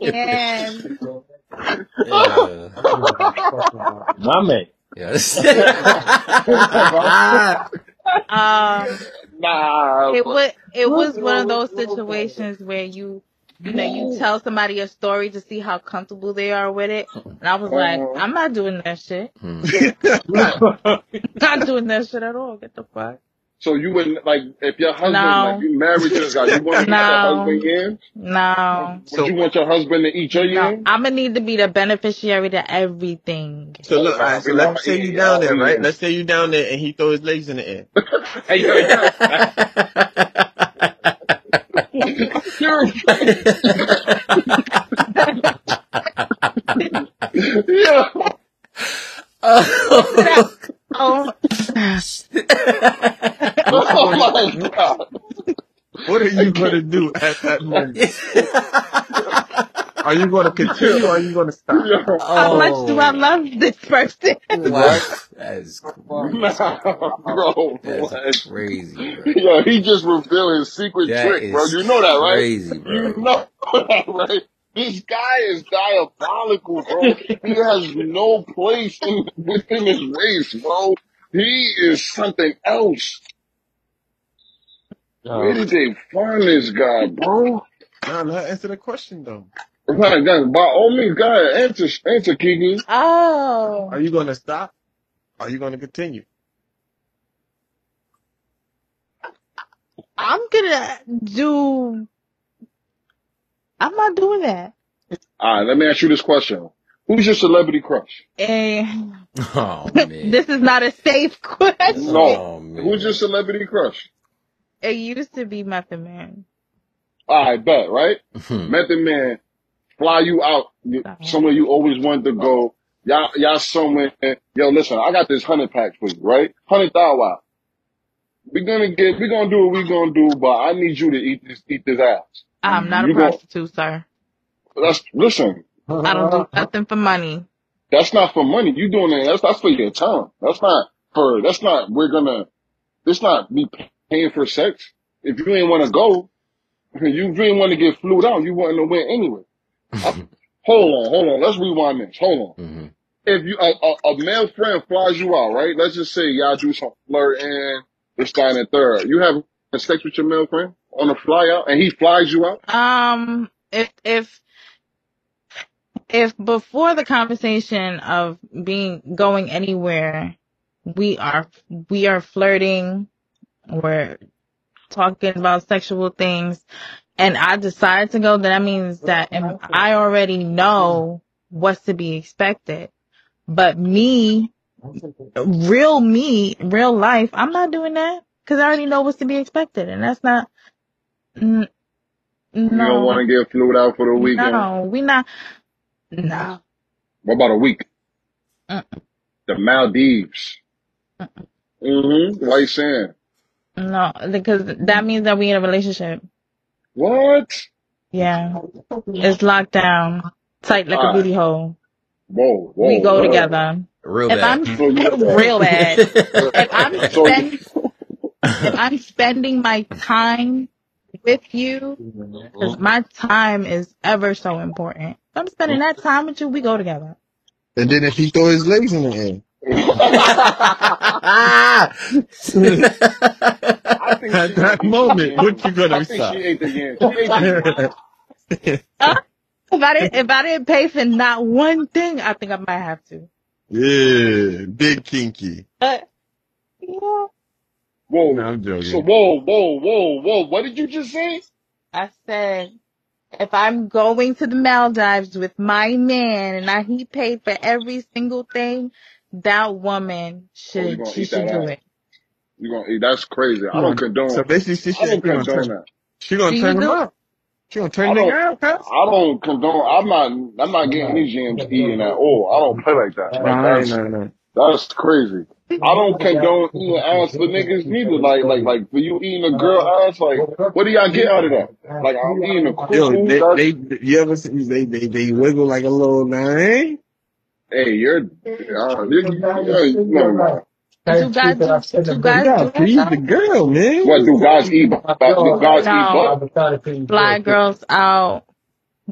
Yeah. My man. Yes. Um, nah, it was it was one of those situations where you you know you tell somebody a story to see how comfortable they are with it, and I was like, Uh-huh. I'm not doing that shit. [LAUGHS] [LAUGHS] Hmm. Not doing that shit at all. Get the fuck. So you wouldn't like if your husband No. like you married to this guy, you want to No. eat your husband yams? No. Would you want your husband to eat your No, yams? I'm gonna need to be the beneficiary to everything. So look, all right, so let's say you down there, right? Let's say you down there and he throw his legs in the air. [LAUGHS] Hey, yo, yo. [LAUGHS] yeah. Oh, Oh my god. What are you gonna do at that moment? Are you gonna continue or are you gonna stop? Yo. how much do I oh. love this person? Wow. [LAUGHS] That is crazy. Nah, bro. That's what? crazy, bro. Yo, he just revealed his secret That trick, bro. You know that, right? crazy, You bro. know [LAUGHS] that, right? This guy is diabolical, bro. He has no place in within his race, bro. He is something else. Where did they find this guy, bro? Nah, nah, answer the question though. Right, guys, by all means, go ahead, answer, answer, Kiki. Oh, Are you gonna stop? Are you gonna continue? I'm gonna do. I'm not doing that. All right, let me ask you this question: Who's your celebrity crush? Eh, [LAUGHS] Oh man. [LAUGHS] this is not a safe [LAUGHS] question. No. Oh man. Who's your celebrity crush? It used to be Method Man. All right, bet, right? Hmm. Method Man fly you out you- somewhere you always wanted to go. Y'all, y'all somewhere. Yo, listen, I got this hundred pack for you, right? Hundred thousand. Wow. We're gonna get, we're gonna do what we're gonna do, but I need you to eat this, eat this ass. I'm not a You gon- prostitute, sir. That's listen. I don't do nothing for money. That's not for money. You doing that? That's that's for your time. That's not for. That's not. We're gonna. It's not me paying for sex. If you ain't want to go, [LAUGHS] you didn't want to get flued out. You wanted to win anyway. [LAUGHS] hold on, hold on. Let's rewind this. Hold on. hmm If you a, a, a male friend flies you out, right? Let's just say y'all do some flirting, this, that, and the third. You have sex with your male friend on a fly out, and he flies you out. Um, if if if before the conversation of being going anywhere, we are we are flirting, we're talking about sexual things, and I decide to go, then that means that I already know what's to be expected. But me, real me, real life, I'm not doing that because I already know what's to be expected, and that's not. N- You don't no, want to get flued out for the weekend. no, we not. No. What about a week? Mm. The Maldives. Mm-hmm. White sand. No, because that means that we in a relationship. What? Yeah. It's locked down. Tight like a Alright. booty hole. Whoa, whoa. we go whoa. together. Real If bad. I'm So you- real bad. [LAUGHS] If I'm So spend, if I'm spending my time with you, because my time is ever so important. If I'm spending that time with you, we go together. And then if he throw his legs in the air, I think at she, that moment, what you I gonna think stop? she ate the yam. She ate the yam. If I didn't, if I didn't pay for not one thing, I think I might have to. yeah, big kinky. But yeah, Whoa. No, I'm joking. So whoa, whoa, whoa, whoa. What did you just say? I said if I'm going to the Maldives with my man and I, he paid for every single thing, that woman Oh, you should gonna she eat should that do ass. it. You gonna eat? That's crazy. I don't condone. So basically, she, I she, don't she gonna condone turn, that. she gonna Do turn you him do? up. She gonna turn I nigga don't. out, cuz. I don't condone. I'm not. I'm not getting these yams eating at all. I don't play like that. Like Nah, that's nah, nah. that's crazy. I don't condone eating ass for niggas neither. Like like like for you eating a girl ass. Like what do y'all get out of that? Like I'm eating a Yo, cuckoo. they, That's, they, you ever see, they, they, they wiggle like a little nine? Hey, you're. Uh, you, you, never mind. Do guys do, do You guys gotta do please the that girl, man. What do guys eat? bu- Do guys eat butt? though? Fly girls out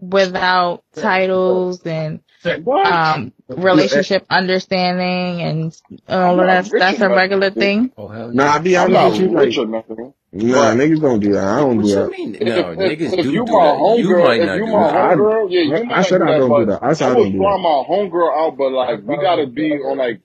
without titles and What? um relationship understanding and all I'm of not that. rich That's a enough. regular thing. Oh hell Nah, I yeah. be I'm honest not with you, rich like, or nothing. Nah, niggas don't do that. I don't What do you that. mean? if, No, if, niggas if do you do my that. You homegirl, might if not you do my that. I, homegirl, yeah, you I, I might not said do I don't do that. I said I I would don't do fly that. my homegirl out, but like we gotta be on like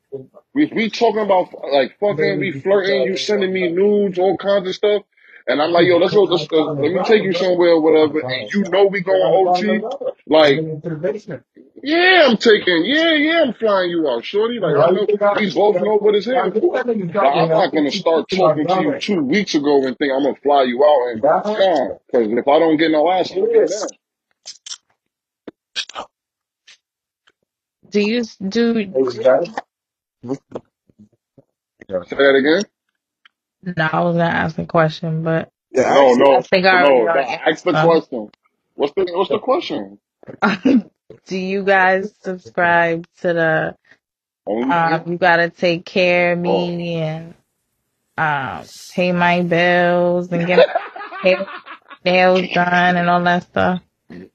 if we talking about like fucking, we flirting, you sending me nudes, all kinds of stuff, and I'm like, yo, let's go, let's, uh, let me take you somewhere or whatever, and you know we going OT, like, yeah, I'm taking, yeah, yeah, I'm flying you out, shorty. Like I know we both know what it's here. But I'm not gonna start talking to you two weeks ago and think I'm gonna fly you out and nah, because if I don't get no ass, I'm gonna. Do you do? Say that again. No, I was gonna ask a question, but Yeah, No, actually, I no, think I already no. already that- Ask the asked question. What's the What's the question? [LAUGHS] do you guys subscribe to the Only um you gotta take care of oh. me and um pay my bills and get my hair- [LAUGHS] nails done and all that stuff?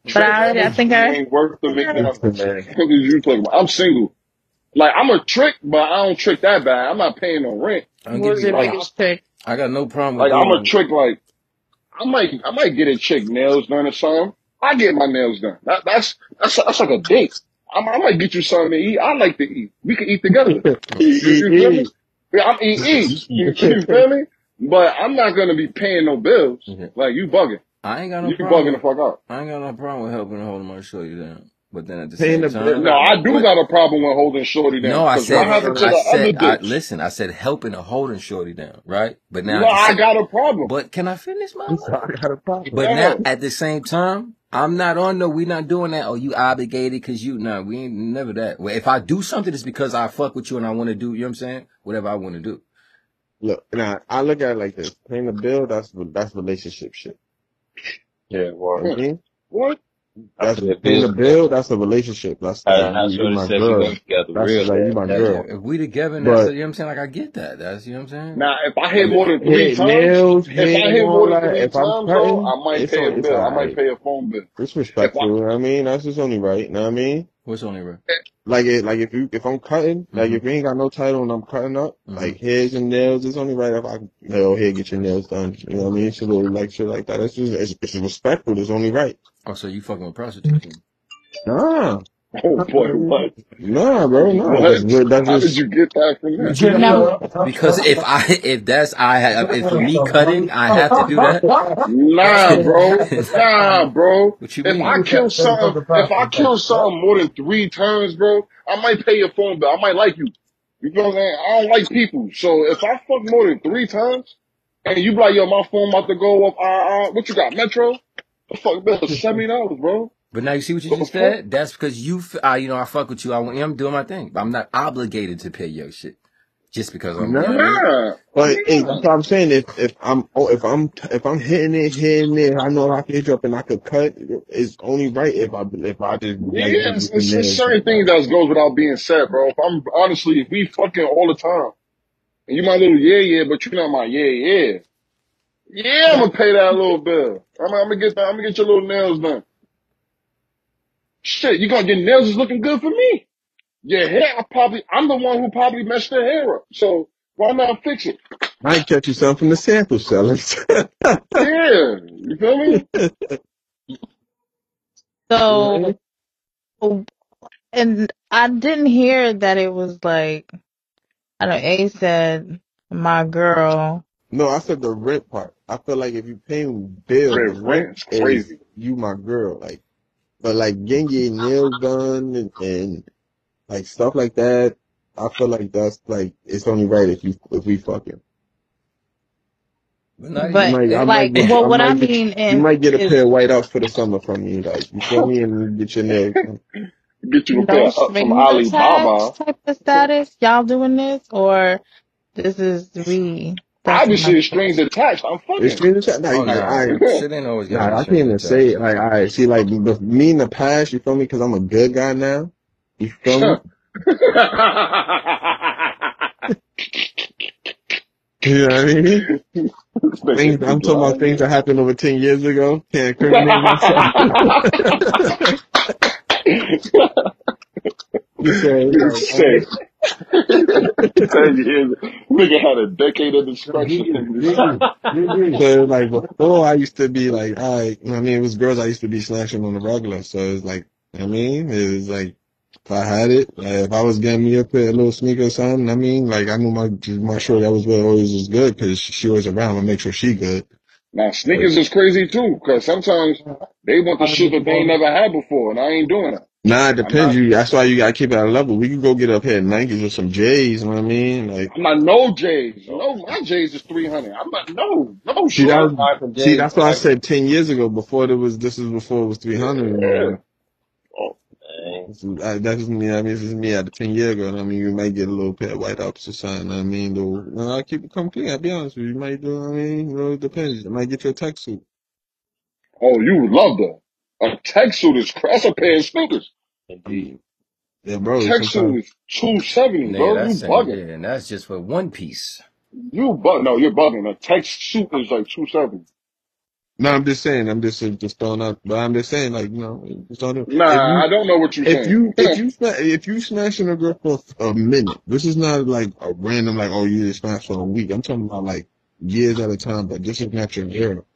But Trick I already, I energy think I, ain't worth the I think I making up. man. What is you talking about? I'm single. Like I'm a trick, but I don't trick that bad. I'm not paying no rent. I'll give was you your Like biggest trick. I got no problem with like I'm a going trick. Like I might I might get a chick nails done or something. I get my nails done. That, that's that's that's like a date. I, I might get you something to eat. I like to eat. We can eat together. [LAUGHS] You, you feel me? Yeah, I'm eat eat. You, you [LAUGHS] feel me? But I'm not gonna be paying no bills. Okay. Like you bugging. I ain't got no problem. You problem bugging the with fuck out. I ain't got no problem with helping hold my shorty down. But then at the Paying same the time No, I do but got a problem with holding shorty down. no, I said what to I said I listen, I said helping or holding shorty down, right? But now No, at I same got a problem. but can I finish my I'm sorry, I had a problem. But now at the same time, I'm not on no, we not doing that. Oh, you obligated cause you, no, we ain't never that. Well, if I do something, it's because I fuck with you and I want to do, you know what I'm saying? Whatever I want to do. Look, now I look at it like this: paying the bill, that's that's relationship shit. Yeah, You well, know what What? That's after the paying bill, the. That's a relationship. That's I, like I you, you my said girl. together That's real like you my That's girl. If we together, that's, you know what I'm saying? Like I get that. That's, you know what I'm saying? Now, if I I hit more than three hit times, nails, if I hitting hit more than three If I'm times, though, I might pay a it's bill. I might pay a phone bill. It's If I, respectful. You know what I mean? That's just only right. You know what I mean? What's only right? Like it, like if you if I'm cutting, like Mm-hmm. if you ain't got no title and I'm cutting up, Mm-hmm. like hairs and nails, it's only right if I hell here get your nails done. You know what I mean? It's a little like shit like that. It's just it's, it's respectful. It's only right. Oh, so you fucking with prostitutes? Nah, oh boy, what? nah, bro, nah. What? That's just, that's How did just you get that from that? No, Because if I, if that's, I have, if for me cutting, I have to do that. Nah, bro. [LAUGHS] Nah, bro. what you If I kill something, if I kill something more than three times, bro, I might pay your phone bill. I might like you. You know what I'm saying? I don't like people. So if I fuck more than three times, and you be like, yo, my phone about to go up, uh, uh, what you got, Metro? The fuck bill seventy dollars, bro. But now you see what you What just said? That's because you, f- uh, you know, I fuck with you. I, want- I'm doing my thing. But I'm not obligated to pay your shit. Just because I'm, you know what I mean? Nah. But hey, that's what I'm saying. If if I'm oh, if I'm if I'm hitting it here and there, I know I can hit you up and I could cut. It's only right if I if I just Yeah, like it's, it's, your it's certain things that goes without being said, bro. If I'm honestly, if we fucking all the time, and you my little yeah, yeah, but you're not my yeah, yeah. Yeah, I'm gonna pay that little bill. I'm, I'm gonna get. I'm gonna get your little nails done. Shit, you gonna get nails is looking good for me. Your hair, I probably, I'm the one who probably messed your hair up. So why not fix it? I catch you something from the sample sellers. [LAUGHS] Yeah, you feel me? so and I didn't hear that it was like I don't know A said my girl. no, I said the rent part. I feel like if you pay me bills, Red rent rent's crazy. you my girl. Like, but like getting your nails done and, and like stuff like that. I feel like that's like it's only right if you if we fucking. But You But might, like, get, well, I what I might get, mean you is, might get a is pair of white outs for the summer from me, like you feel me, and get your nails [LAUGHS] done. Get you a pair no of, uh, some Alibaba. type of status. Y'all doing this or this is we? That's Obviously, my the strings attached. I'm It's fucking. strange as Nah, Oh, like I, nah. Shit ain't always gotta nah, be I can't strings even say it. attached. Like I see, like the, me in the past, you feel me? Because I'm a good guy now. You feel me? [LAUGHS] [LAUGHS] You know what I mean? Things, I'm talking about things that happened over 10 years ago. Can't [LAUGHS] incriminate myself. You say, Nigga like, said. Nigga had a decade of destruction. [LAUGHS] so like before I used to be like, all right, I mean, it was girls I used to be slashing on the regular. So it's like, I mean, it was like, if I had it, like, if I was getting me a pair of little sneaker or something, I mean, like I knew my my short that was what always was good because she was around. I make sure she good. Now sneakers is crazy too, cause sometimes they want the shit that they ain't never had before, and I ain't doing it. Nah, it I'm depends. not. You that's why you gotta keep it at a level. We can go get up here at Nikes with some J's. You know what I mean? Like, I'm not no J's. No, my J's is three hundred. I'm not no no see short. that Buy some see J's that's for what I like, said ten years ago. Before there was this is before it was three hundred. Yeah. oh, man. This is- I- That doesn't mean, I mean, this is me at the 10 years ago. and I mean, you might get a little pair of white ups or something. I mean, though, no, I'll keep it come clean. I'll be honest with you. You might do, I mean, you know, it depends. You might get your tech suit. Oh, you would love that. A tech suit is cra- that's a pair of sneakers. Indeed. Yeah, bro, Tech sometimes. suit is two seventy, Nigga, bro. You that's bugging. yeah, and that's just for one piece. You bug. No, you're bugging. A tech suit is like two seventy. No, I'm just saying, I'm just, just throwing out, but I'm just saying, like, you know, just on the, if Nah, I you, don't know what you're if saying. you, if you, sma- if you smashing a girl for a minute, this is not like a random, like, oh, you just smash for a week. I'm talking about like years at a time, but this is not your girl.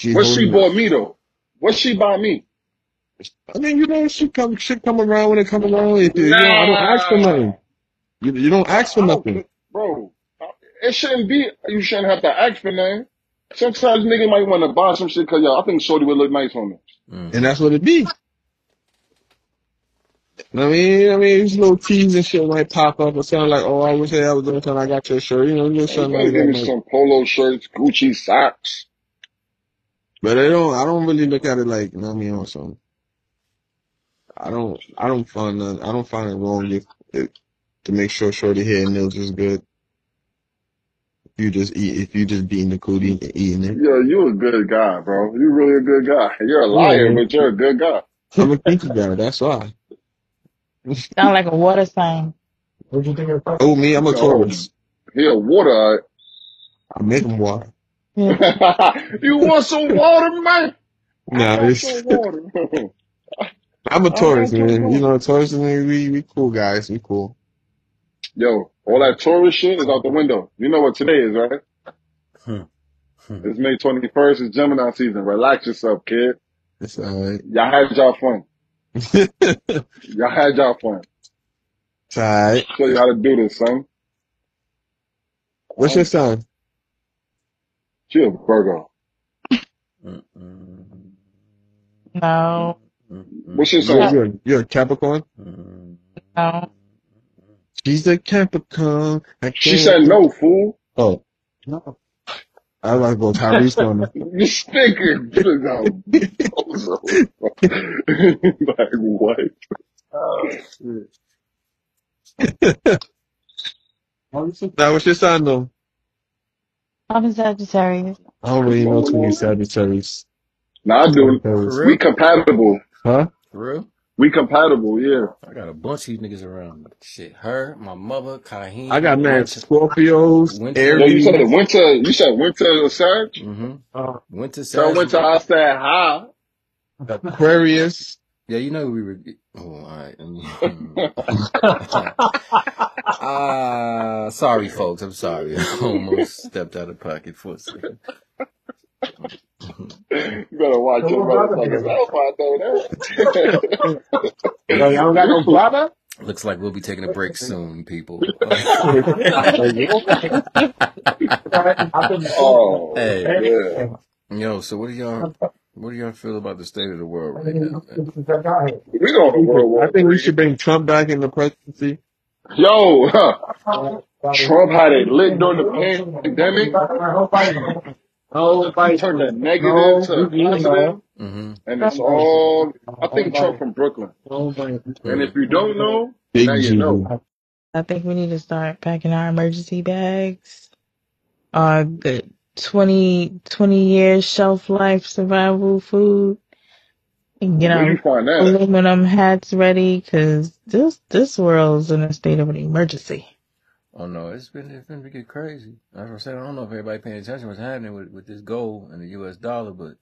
She what she bought me though? What she buy me? I mean, you know, she come, she come around when it come around. If you, you know, I don't ask for Nah, nothing. You, you don't ask for don't, nothing. bro. It shouldn't be. You shouldn't have to ask for nothing. Sometimes nigga might want to buy some shit because yo, I think Shorty would look nice on this. Mm. And that's what it be. I mean, I mean, these little teas and shit might pop up or something like, oh, I wish I was doing something. I got your shirt, you know, just You something better like give that. me Like, some polo shirts, Gucci socks. But I don't, I don't really look at it like, you know what I mean, or something. I don't, I don't find, none- I don't find it wrong if, if to make sure shorty hair and nails is good. If you just eat, if you just beating the cootie and eating it. Yo, you a good guy, bro. You really a good guy. [LAUGHS] You're a liar, Yeah, but you're a good guy. I'm a kinky guy. That's why. [LAUGHS] Sound like a water sign. What you think of Oh, me, I'm a Yo, Taurus. he a water. I make them water. Yeah. [LAUGHS] you want some water, man? I Nah, got it's, some water. [LAUGHS] I'm a I Taurus, got some man. You water. know, Taurus, man, we, we cool guys. We cool. Yo, all that tourist shit is out the window. You know what today is, right? Hmm. Hmm. It's May 21st. It's Gemini season. Relax yourself, kid. It's alright. [LAUGHS] Y'all had y'all fun. it's Y'all had y'all fun. alright. Show you how to do this, son. What's your sign? She a Virgo. No, What's your You're, sign? you're, you're a Capricorn? No. She's a Capricorn. I She can't said no, fool. Oh, no. I like go Tyrese on her. [LAUGHS] You stinking. [LAUGHS] like what? [LAUGHS] Oh, shit. Now, what's your sign, though? I'm a Sagittarius. I don't really know too many Sagittarius. Nah, I do. Sagittarius. We real? compatible. Huh? For real? We compatible, yeah. I got a bunch of these niggas around. Shit, her, my mother, I Kahim, got mad Winter, Scorpios, Winter. Yo, you said Aries. winter. You said winter Sag. Mm-hmm. Uh, Winter, Tell Sag. winter I said hi. Aquarius. Yeah, you know we were. Oh, all right. Ah, [LAUGHS] sorry, folks. I'm sorry. [LAUGHS] I almost stepped out of pocket for a second. You better watch your motherfuckers out out there. Yo, y'all don't got no brother? Looks like we'll be taking a break soon, people. oh, [LAUGHS] hey, yeah. yo. So, what do y'all? What do y'all feel about the state of the world right now? man? We going to World I War think we Three. should bring Trump back in the presidency. Yo, huh. Trump had it lit during the pandemic. He turned the negative to a positive, Mm-hmm. and it's all. I think Trump from Brooklyn. And if you don't know, Big now you know. I think we need to start packing our emergency bags. Our good 20, 20 years shelf life survival food. And get you our find that? aluminum hats ready because this, this world's in a state of an emergency. Oh no, it's been it's been get crazy. Like I said, I don't know if everybody paying attention to what's happening with, with this gold and the U.S. dollar, but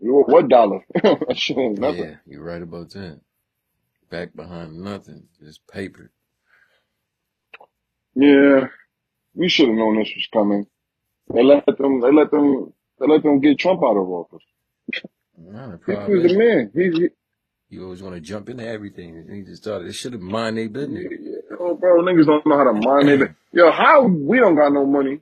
What what dollar? [LAUGHS] sure, nothing. yeah, you're right about that. Back behind nothing, just paper. Yeah, we should have known this was coming. They let them. They let them. They let them get Trump out of office. The He was the man. He, he you always want to jump into everything. And he just started. It should have mind their business. oh, bro, niggas don't know how to mind it. Yo, how we don't got no money,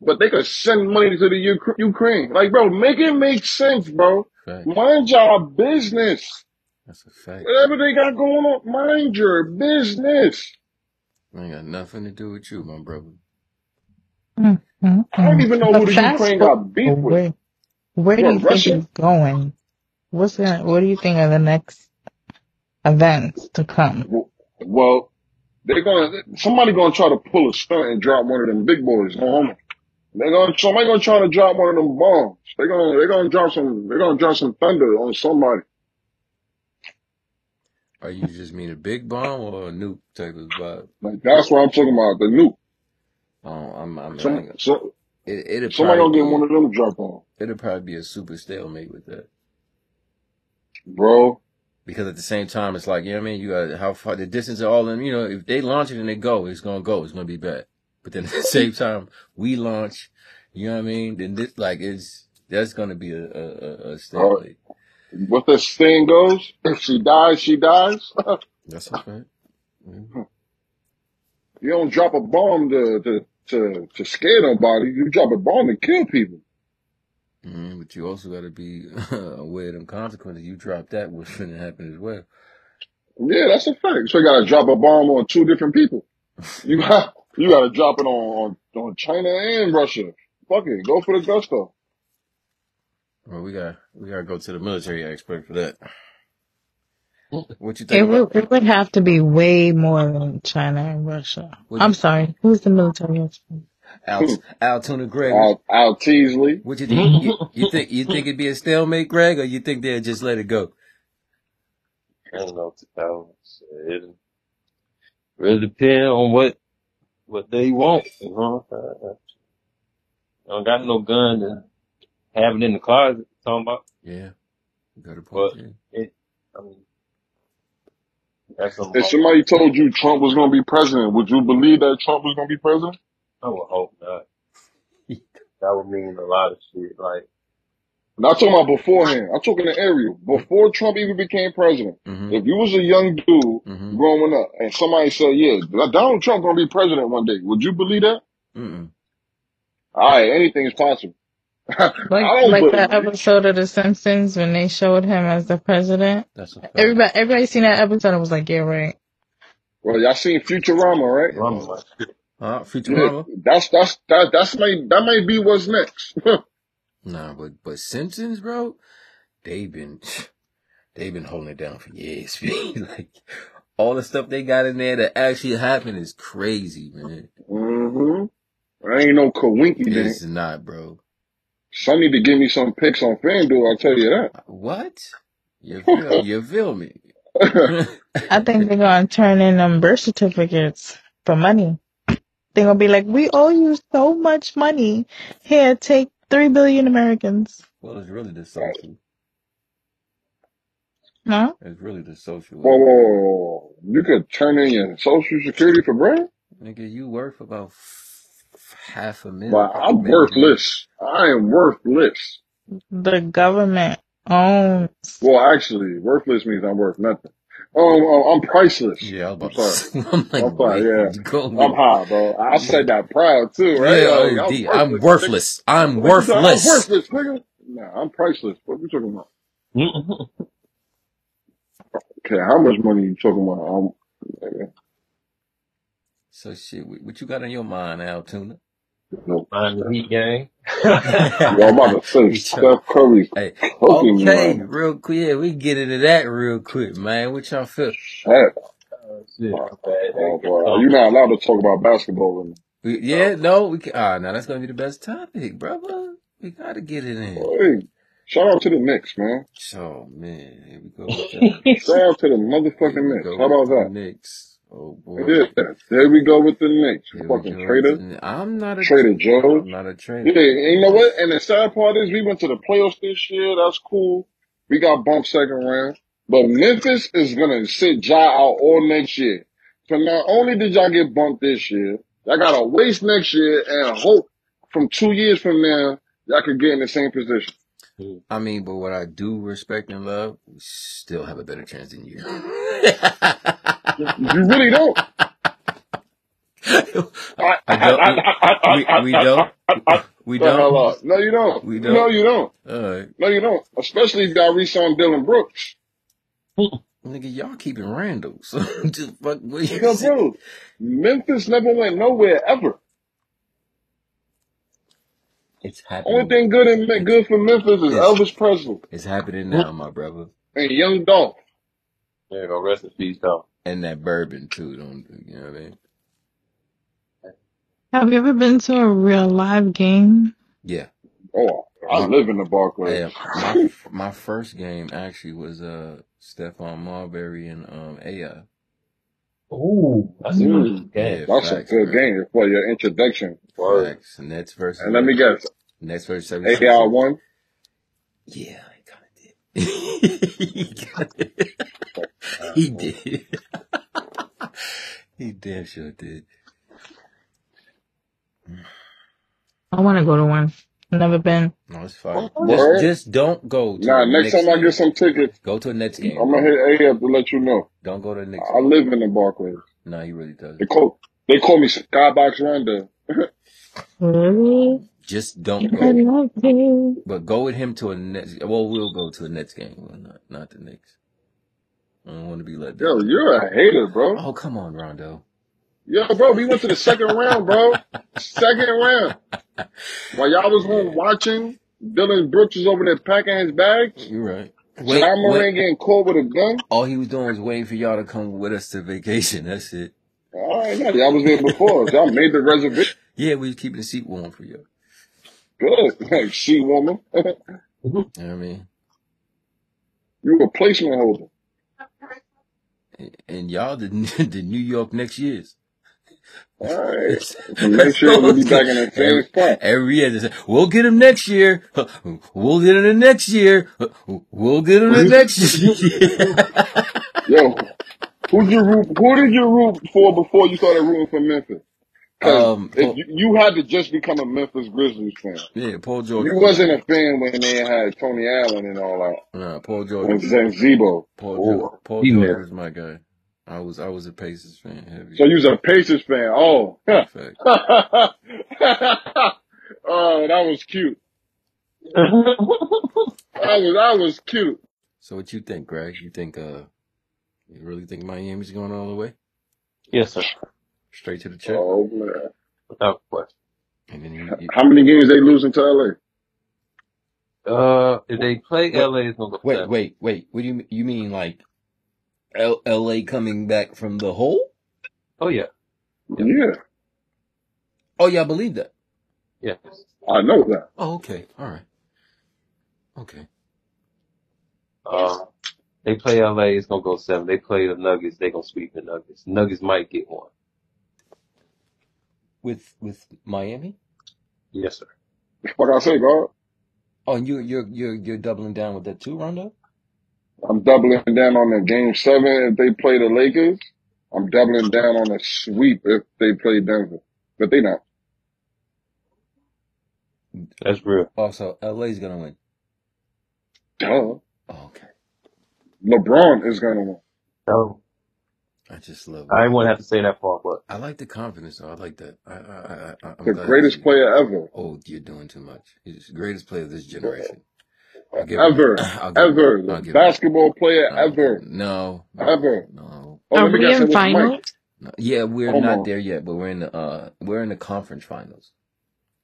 but they could send money to the Uk- Ukraine. Like, bro, make it make sense, bro. Fact. Mind your business. That's a fact. Whatever they got going on, mind your business. Ain't got nothing to do with you, my brother. Mm, mm, I don't even know But who the fast Ukraine forward, got beef with. where, where do What, you think Russia? it's going? What's gonna, what do you think are the next events to come? Well, they're gonna somebody gonna try to pull a stunt and drop one of them big boys. No homo. They're gonna somebody gonna try to drop one of them bombs. They're gonna they're gonna drop some they're gonna drop some thunder on somebody. Are you just mean a big bomb or a nuke type of vibe? Like that's what I'm talking about. The nuke. Oh, I'm, I'm, Some so, it, it'll somebody gonna get one of them drop on, it'll probably be a super stalemate with that. bro. Because at the same time, it's like, you know what I mean? You got how far, the distance of all them, you know, if they launch it and they go, it's gonna go, it's gonna be bad. But then at the [LAUGHS] same time, we launch, you know what I mean? Then this, like, it's, that's gonna be a, a, a- a Uh, stalemate. what this thing goes, if she dies, she dies. [LAUGHS] That's a fact. Mhm. You don't drop a bomb to to to to scare nobody. You drop a bomb to kill people. Mhm, But you also gotta be [LAUGHS] aware of them consequences. You drop that, what's gonna happen as well. Yeah, that's a fact. So you gotta drop a bomb on two different people. You [LAUGHS] got you gotta drop it on on, on China and Russia. Fuck it, go for the gusto. Well, we got we gotta go to the military expert for that. What you It think about? would, it would have to be way more than China and Russia. What I'm you, sorry, who's the military expert? Al [LAUGHS] Altoona Greg? What, Al Al Teasley. what you think? You, you think you think it'd be a stalemate, Greg, or you think they'd just let it go? I don't know what to tell them. It really depend on what what they want. You know, uh, I don't got no gun to have it in the closet. Talking about, Yeah, you got a but point there. it. I mean, that's a If somebody told you Trump was gonna be president, would you believe that Trump was gonna be president? I would hope not. [LAUGHS] That would mean a lot of shit. Like, Not talking about beforehand. I'm talking the area before Trump even became president. Mm-hmm. If you was a young dude Mm-hmm. growing up and somebody said, "Yeah, Donald Trump gonna be president one day," would you believe that? Mm-mm. All right, anything is possible. [LAUGHS] I Like don't like that believe. episode of The Simpsons when they showed him as the president. That's a fact. Everybody everybody seen that episode and was like, yeah, right. Well, y'all seen Futurama, right? Yeah. Uh, Yeah, Futurama? [LAUGHS] that's that's that that's may that may be what's next. [LAUGHS] Nah, but but Simpsons, bro, they've been [SIGHS] they've been holding it down for years. like all the stuff they got in there that actually happened is crazy, man. hmm I ain't no Kawinky then. It's not, bro. Some need to give me some pics on FanDuel. I'll tell you that. Uh, what? You [LAUGHS] feel you feel me? I think they're gonna turn in them birth certificates for money. They're gonna be like, we owe you so much money. Here, take three billion Americans. well, it's really the social. No? It's really the social. whoa, whoa, whoa, whoa. You could turn in your social security for bread? Nigga, you worth about f- half a mil, But I'm maybe more. worthless. I am worthless. The government owns. Well, actually, worthless means I'm worth nothing. Um, um, I'm priceless. Yeah, I was I'm about to sorry. say. [LAUGHS] I'm like, I'm sorry. wait, Yeah, go I'm get high, bro. I said that proud too, right? Yeah, Like, I'm OD. I'm worthless, nigga. worthless. I'm What you talking? I'm worthless. worthless, nigga. Nah, I'm priceless. What you talking about? [LAUGHS] Okay, how much money you talking about? Um, nigga, So shit, what what you got on your mind, Al Tuna? no. Mind the Heat gang. [LAUGHS] Yo, I'm about to say Steph Curry's hey, okay, right now. real quick. Yeah, we get into that real quick, man. What y'all feel? Shit. Oh, shit. Oh, oh, boy. You're not allowed to talk about basketball with me. We, yeah, no, we can. Ah, now that's gonna be the best topic, brother. We gotta get it in. Hey, shout out to the Knicks, man. Oh man, here we go. [LAUGHS] Shout out to the motherfucking we Knicks. How about that? Knicks. Oh boy. Yeah, there we go with the Knicks. Here Fucking traitor. I'm not a Trader Joe. I'm not a Yeah, traitor. and you know what? And the sad part is we went to the playoffs this year. That's cool. We got bumped second round. But Memphis is gonna sit Ja out all next year. So not only did y'all get bumped this year, y'all gotta waste next year and hope from two years from now y'all could get in the same position. I mean, but what I do respect and love, we still have a better chance than you. [LAUGHS] You really don't. [LAUGHS] I, I don't. We, we, we don't. We The hell don't. No, you don't. We No, don't. No, you don't. All right. No, you don't. Especially if y'all re-signed Dillon Brooks. Nigga, y'all keeping Randle. So [LAUGHS] just fuck what you Yo, bro, Memphis never went nowhere ever. It's happening. Only thing good and good for Memphis is It's, Elvis Presley it's happening now, my brother. and Young Dolph. There you go. Rest in peace, though. And that bourbon too, don't you know what I mean? Have you ever been to a real live game? Yeah. Oh, I My, live in the Barclays. yeah, my my first game actually was uh Stephon Marbury and um AI. Ooh, that's a Mm, good game. Yeah, that's a facts, good man. game for your introduction. Word. Facts. Nets versus And let me what? guess, Nets versus AI 76ers. won. Yeah, he kinda did. he kinda He did. he damn sure did. I want to go to one. Never been. No, it's fine. Oh, just just don't go to Nah, a next Knicks time I get some tickets, Go to a Nets game. I'm gonna bro. hit A up to let you know. Don't go to a Knicks I game. live in the Barclays. No, he really does. They call they call me Skybox Rondo. [LAUGHS] Really? Just don't I go. love you. But go with him to a Nets. Well, we'll go to a Nets game. Well, not not the Knicks. I don't want to be let down. Yo, you're a hater, bro. Oh, come on, Rondo. Yo, bro, we went to the second round, bro. Second round. While y'all was home Yeah, watching, Dillon Brooks was over there packing his bags. you're right. Wait, Ja Morant wait. getting caught with a gun. All he was doing was waiting for y'all to come with us to vacation. That's it. All right, now y'all was there before. Y'all made the reservation. Yeah, we was keeping the seat warm for you. Good. [LAUGHS] Like, she woman. [LAUGHS] You know what I mean? you a placement holder. And and y'all the [LAUGHS] the New York next years. All right. Next year we'll be back in the same every, spot. every year. they say, We'll get him next year. We'll get him the next year. We'll get him the next year. Yo, who'd you root? Who did you root for before you started rooting for Memphis? Because um, Paul, you, you had to just become a Memphis Grizzlies fan. yeah, Paul George You was my wasn't a fan when they had Tony Allen and all that. Nah, Paul George When was Zen Zebo. Paul George. Oh, Paul George missed. was my guy. I was I was a Pacers fan heavy. So you was a Pacers fan. Oh. Fact. [LAUGHS] oh, that was cute. That was that was cute. So what you think, Greg? You think uh you really think Miami's going all the way? yes, sir. Straight to the chip? Oh man. Without question. And then you, you How many games they losing to LA? Uh, if they play wait LA, it's gonna go wait, seven. wait, wait. What do you mean you mean like L- LA coming back from the hole? Oh yeah, yeah, Yeah, Oh yeah, I believe that. yeah. I know that. Oh, okay. All right. Okay. Uh, they play LA, it's gonna go seven. They play the Nuggets, they gonna sweep the Nuggets. Nuggets might get one. With with Miami? Yes, sir. What I say, God? Oh, and you you're you're you're doubling down with that too, Rondo? I'm doubling down on the game seven if they play the Lakers. I'm doubling down on a sweep if they play Denver. But they not. That's real. Oh, also, LA's gonna win. Duh. Oh, okay. LeBron is gonna win. So I just love I it. didn't have to say that part, but I like the confidence though. I like that. I I I, I I'm The glad to greatest see. player ever. Oh, you're doing too much. He's the greatest player of this generation. I'll give Ever. [CLEARS THROAT] I'll give him Ever. I'll give him basketball player I'll ever. no, no, Ever. no, Oh, Are let me we guess. in It was Mike. final? no. Yeah, we're Hold not on. there yet, but we're in the uh we're in the conference finals.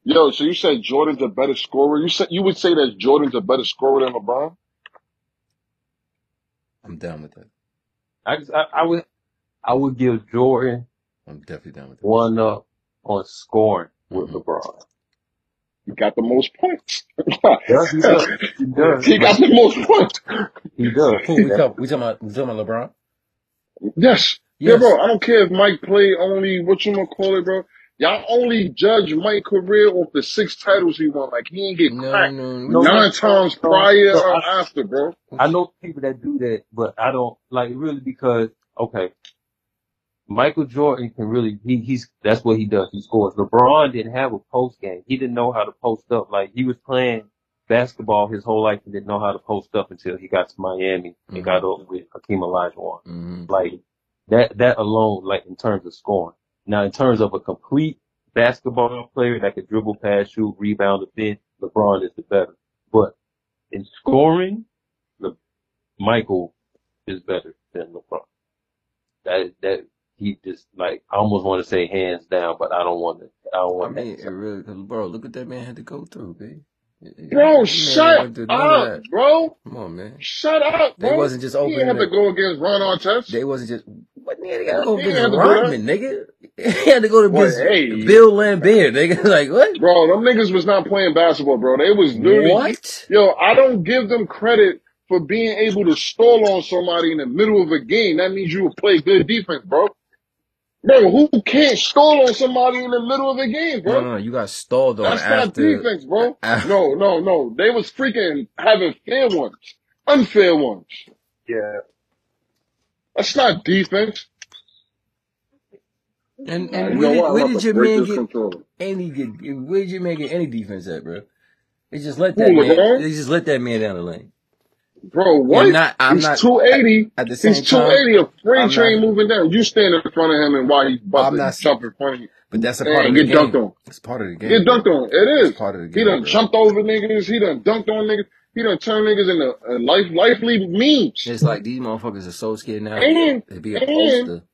Yo, so you said Jordan's a better scorer? You said you would say that Jordan's a better scorer than LeBron? I'm down with that. I I, I would I would give Jordan I'm definitely down with that. one up on scoring with hmm LeBron. He got the most points. Does he does he [LAUGHS] does, he got the most points. he does. Who we Yeah. talk we talking about we talking about LeBron? Yes. Yeah, bro. I don't care if Mike played only what you gonna call it, bro. Y'all only judge Mike career off the six titles he won. Like he ain't get No, cracked no. No, no, nine no, times no, prior no. or I, after, bro. I know people that do that, but I don't like really because okay, Michael Jordan can really he he's that's what he does. He scores. LeBron didn't have a post game. He didn't know how to post up. Like he was playing basketball his whole life and didn't know how to post up until he got to Miami and Mm-hmm. got over with Hakeem Olajuwon. Mm-hmm. Like that that alone, like in terms of scoring. Now in terms of a complete basketball player that could dribble, pass, shoot, rebound, defend, LeBron is the better. But in scoring, Le- Michael is better than LeBron. That that he just like I almost want to say hands down, but I don't want to. I don't I want mean, that. it really, bro, look what that man had to go through, babe. Bro, man shut went through none of up, that. bro. Come on, man. Shut up, bro. They wasn't just He ain't opening have to go against Ron Artest. They wasn't just what nigga they gotta go against have to do that. Rodman, nigga. [LAUGHS] He had to go Boy, against hey, Bill Laimbeer, nigga. [LAUGHS] Like what? bro, them niggas was not playing basketball, bro. They was literally, What? yo, I don't give them credit for being able to stall on somebody in the middle of a game. That means you will play good defense, bro. Bro, who can't stall on somebody in the middle of a game, No, bro? no, no. You got stalled on That's not defense, bro. [LAUGHS] after No, no, no. They was freaking having fair ones, unfair ones. Yeah, That's not defense. and and where did where did your man get controller. any get? Where did your man get any defense at, bro? They just let Who, that man. LeBron? They just let that man down the lane. Bro, what? not. I'm He's not. 280. at the He's same time, 280. A freight I'm train not. moving down. You stand in front of him and while he's I'm not. jump in front of you But that's a part of the get dunked on. It's part of the game, Get dunked on. It It's part of the game. He done bro. jumped over niggas. He done dunked on niggas. He done turned niggas into uh, life, lively memes. It's like these motherfuckers are so scared now And, be a and poster.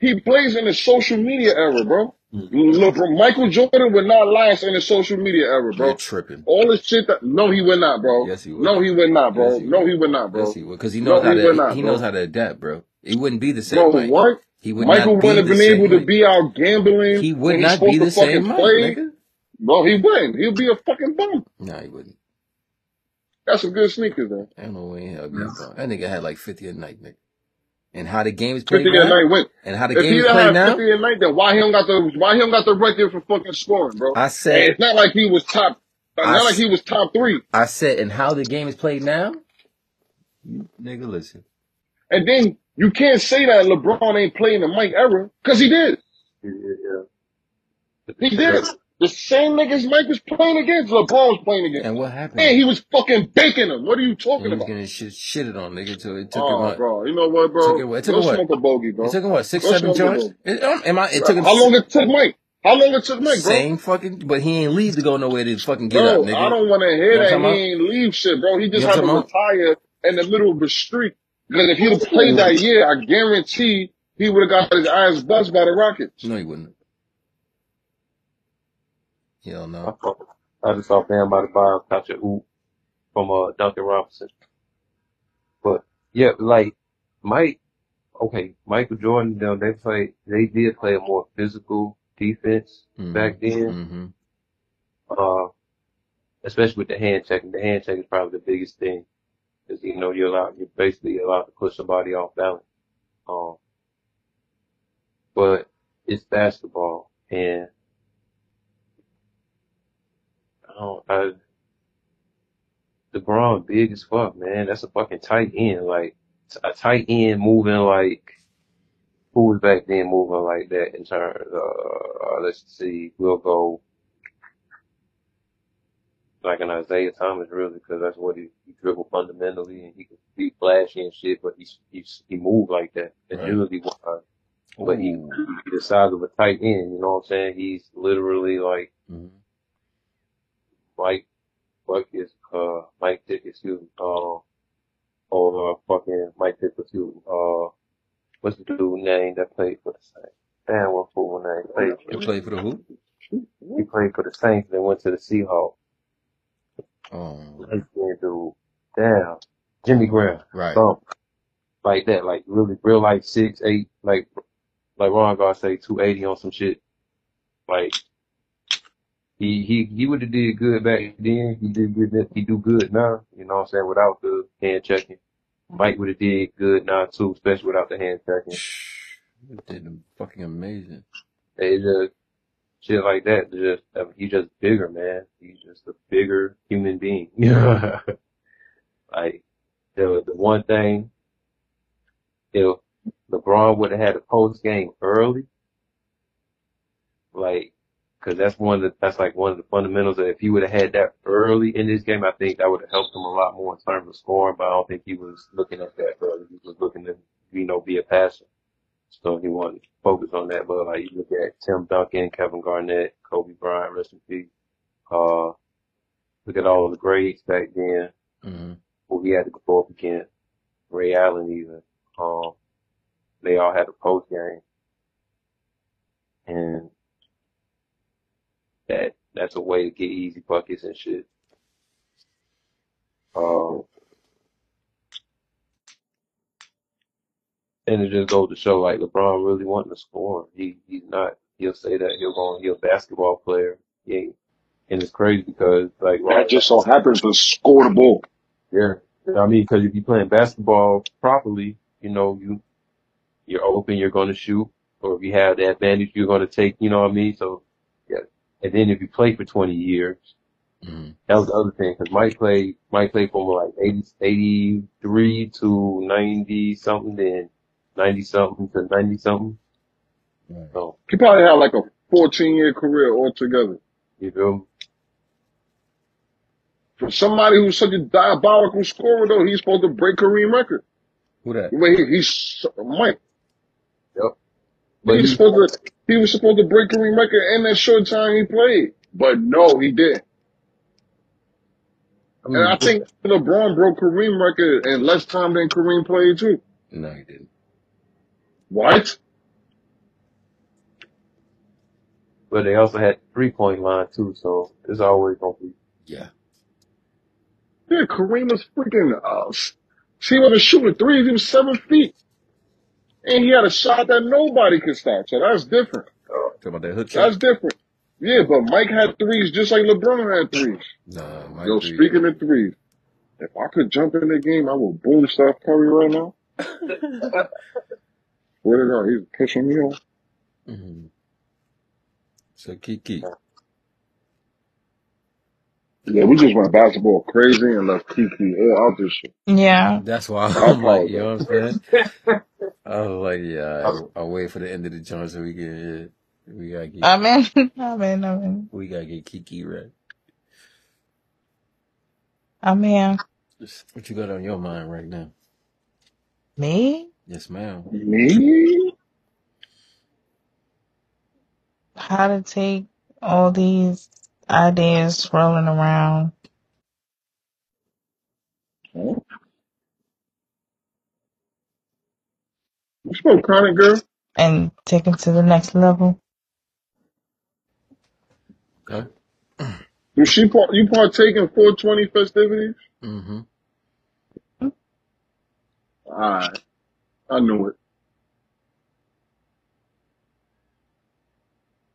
he plays in the social media era, bro. Mm. LeBron, Michael Jordan would not last in the social media era, You're bro. tripping. All this shit that, no, he would not, bro. Yes, he would. No, he would not, bro. Yes, he No, he would not, Yes, bro. he would, because he knows No, how he to. not, He knows how to adapt, bro. He wouldn't be the same Bro, Mike. what? He would Michael not be wouldn't have the been able same to be out gambling He would not be to the same fucking Mike, play. nigga. Bro, he wouldn't. He'd be a fucking bum. No, he wouldn't. Got some good sneakers, though. I don't know where in hell he got That nigga had like 50 a night, nigga. And how the game is played 50 a now, night win. and how the If game he is done played had now, 50 a night, then why he don't got the why he don't got the record for fucking scoring, bro? I And said, it's not like he was top. I, Not like he was top three. I said, and how the game is played now, you nigga, listen. And then you can't say that LeBron ain't playing the Mike era because he did. yeah, yeah. He did. The same niggas Mike was playing against, LeBron was playing against. And what happened? And he was fucking baking them. What are you talking he was about? getting shit, shitted on, nigga. So it took him Oh, what? bro. You know what, bro? It took bro? him what? It took him what? smoke a bogey, bro. It took him what? Six, Go seven joints? It, um, am I? It took him How long it took Mike? How long it took Mike, bro? same fucking, but he ain't leave to go nowhere to fucking get up, Bro, I don't want to You hear know that he about? ain't leave shit, bro. He You just know had to about? retire in the middle of a streak. Because if he'd have played that year, I guarantee he would have got his ass buzzed by the Rockets. No, he wouldn't. Hell I, no. fuck- I just saw Bam Adebayo catch a oop from uh, Duncan Robinson. But yeah, like Mike, okay, Michael Jordan, them, they play, they did play a more physical defense Mm-hmm. back then. Mm-hmm. Uh, especially with the hand checking. The hand check is probably the biggest thing because you know you're allowed, you're basically allowed to push somebody off balance. Um, but it's basketball and I don't, I, LeBron big as fuck, man. That's a fucking tight end. Like a tight end moving like who was back then moving like that in terms. Uh, uh, let's see, we'll go like an Isiah Thomas really because that's what he, he dribbled fundamentally and he could be flashy and shit, but he he he moved like that. Right. Agility wise, but he he the size of a tight end. You know what I'm saying? He's literally like Mm-hmm. Mike Bucket, uh, Mike Dick, excuse me, uh, or uh, fucking Mike Dick, excuse me, uh, what's the dude name that played for the Saints? Damn, what fool name played? He played for the who? He played for the Saints and then went to the Seahawks. Oh, skinned dude. Damn, Jimmy Graham, right. something like that, like really real like six eight, like like Ron God say two eighty on some shit, like. He he he would have did good back then. He did good. He do good now. You know what I'm saying? Without the hand checking, Mike would have did good now too, especially without the hand checking. Did fucking amazing. They just shit like that. Just I mean, he's just bigger, man. He's just a bigger human being. [LAUGHS] like the the one thing, if LeBron would have had a post game early, like, cause that's one of the, that's like one of the fundamentals that if he would have had that early in this game, I think that would have helped him a lot more in terms of scoring, but I don't think he was looking at that early. He was looking to, you know, be a passer. So he wanted to focus on that, but like you look at Tim Duncan, Kevin Garnett, Kobe Bryant, rest in peace. Uh, look at all of the greats back then hmm who he had to go up against. Ray Allen even. Um, they all had a post game. And that, that's a way to get easy buckets and shit. Um, and it just goes to show like LeBron really wanting to score. He, he's not, he'll say that he'll go, he's a basketball player. He ain't, and it's crazy because like, That just so happens to score the ball. yeah. I mean, cause if you're playing basketball properly, you know, you, you're open, you're going to shoot, or if you have the advantage, you're going to take, you know what I mean? So, yeah. And then if you play for 20 years, hmm that was the other thing, because Mike played, Mike played from like 80, 83 to 90 something, then 90 something to 90 something. Right. So, He probably had like a 14 year career altogether. you feel me? For somebody who's such a diabolical scorer, though, he's supposed to break Kareem record. Who that? The way he, he's Mike. Yep. But He's he, supposed to. He was supposed to break Kareem record in that short time he played, but no, he didn't. I And I think LeBron broke Kareem record in less time than Kareem played too. No, he didn't. What? but they also had three point line too, so it's always going to be, Yeah. Yeah, Kareem was freaking. Uh, he wasn't shooting threes. He was seven feet, and he had a shot that nobody could stop. So that's different. Talk about that hook shot? That's different. Yeah, but Mike had threes just like LeBron had threes. Nah, Mike Yo, three. speaking of threes, if I could jump in the game, I would boom Steph Curry right now. Where to go? He's pushing me off. hmm So Kiki. Yeah, we just went basketball crazy and left Kiki all out this shit. Yeah. That's why I I'm like, you apologize. know what I'm saying? [LAUGHS] I was like, yeah, I, I'll wait for the end of the joint so we can, yeah, we gotta get, Amen. Amen. Amen. we gotta get Kiki right. Amen. What you got on your mind right now? Me? Yes, ma'am. Me? How to take all these ideas swirling around Huh? You spoke chronic, girl. and take them to the next level. Okay. Do she part, you partake in 420 festivities? Mm-hmm. Alright, I knew it.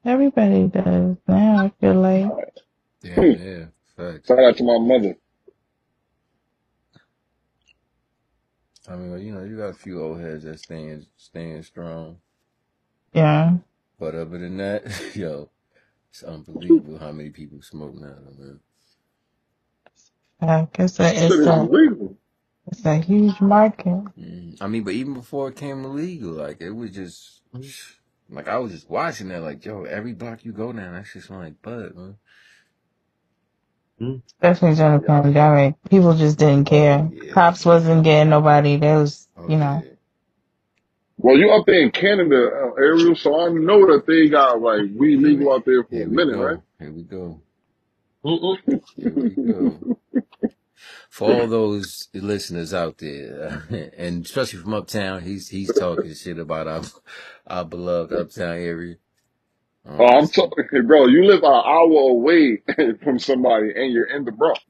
Everybody does now. I feel like Yeah, Hmm. yeah. Facts. Shout out to my mother. I mean, you know, you got a few old heads that staying, staying strong. yeah. But other than that, [LAUGHS] yo, it's unbelievable how many people smoke now, man. Like it's a That it's a it's a huge market. Mm. I mean, but even before it came illegal, like it was just like I was just watching that, like yo, every block you go down, that shit smell like bud, man. Hmm? Especially during the pandemic. People just didn't care. yeah, Cops wasn't getting nobody. They was oh you know. yeah. Well, you up there in Canada, uh, Ariel, so I know that they got like weed Here legal we, out there for a here we minute, right? here we go, here we go. [LAUGHS] For all those listeners out there, [LAUGHS] and especially from uptown, he's he's talking shit about our our beloved uptown area. Oh, Um, I'm talking, bro. You live an hour away [LAUGHS] from somebody, and you're in the Bronx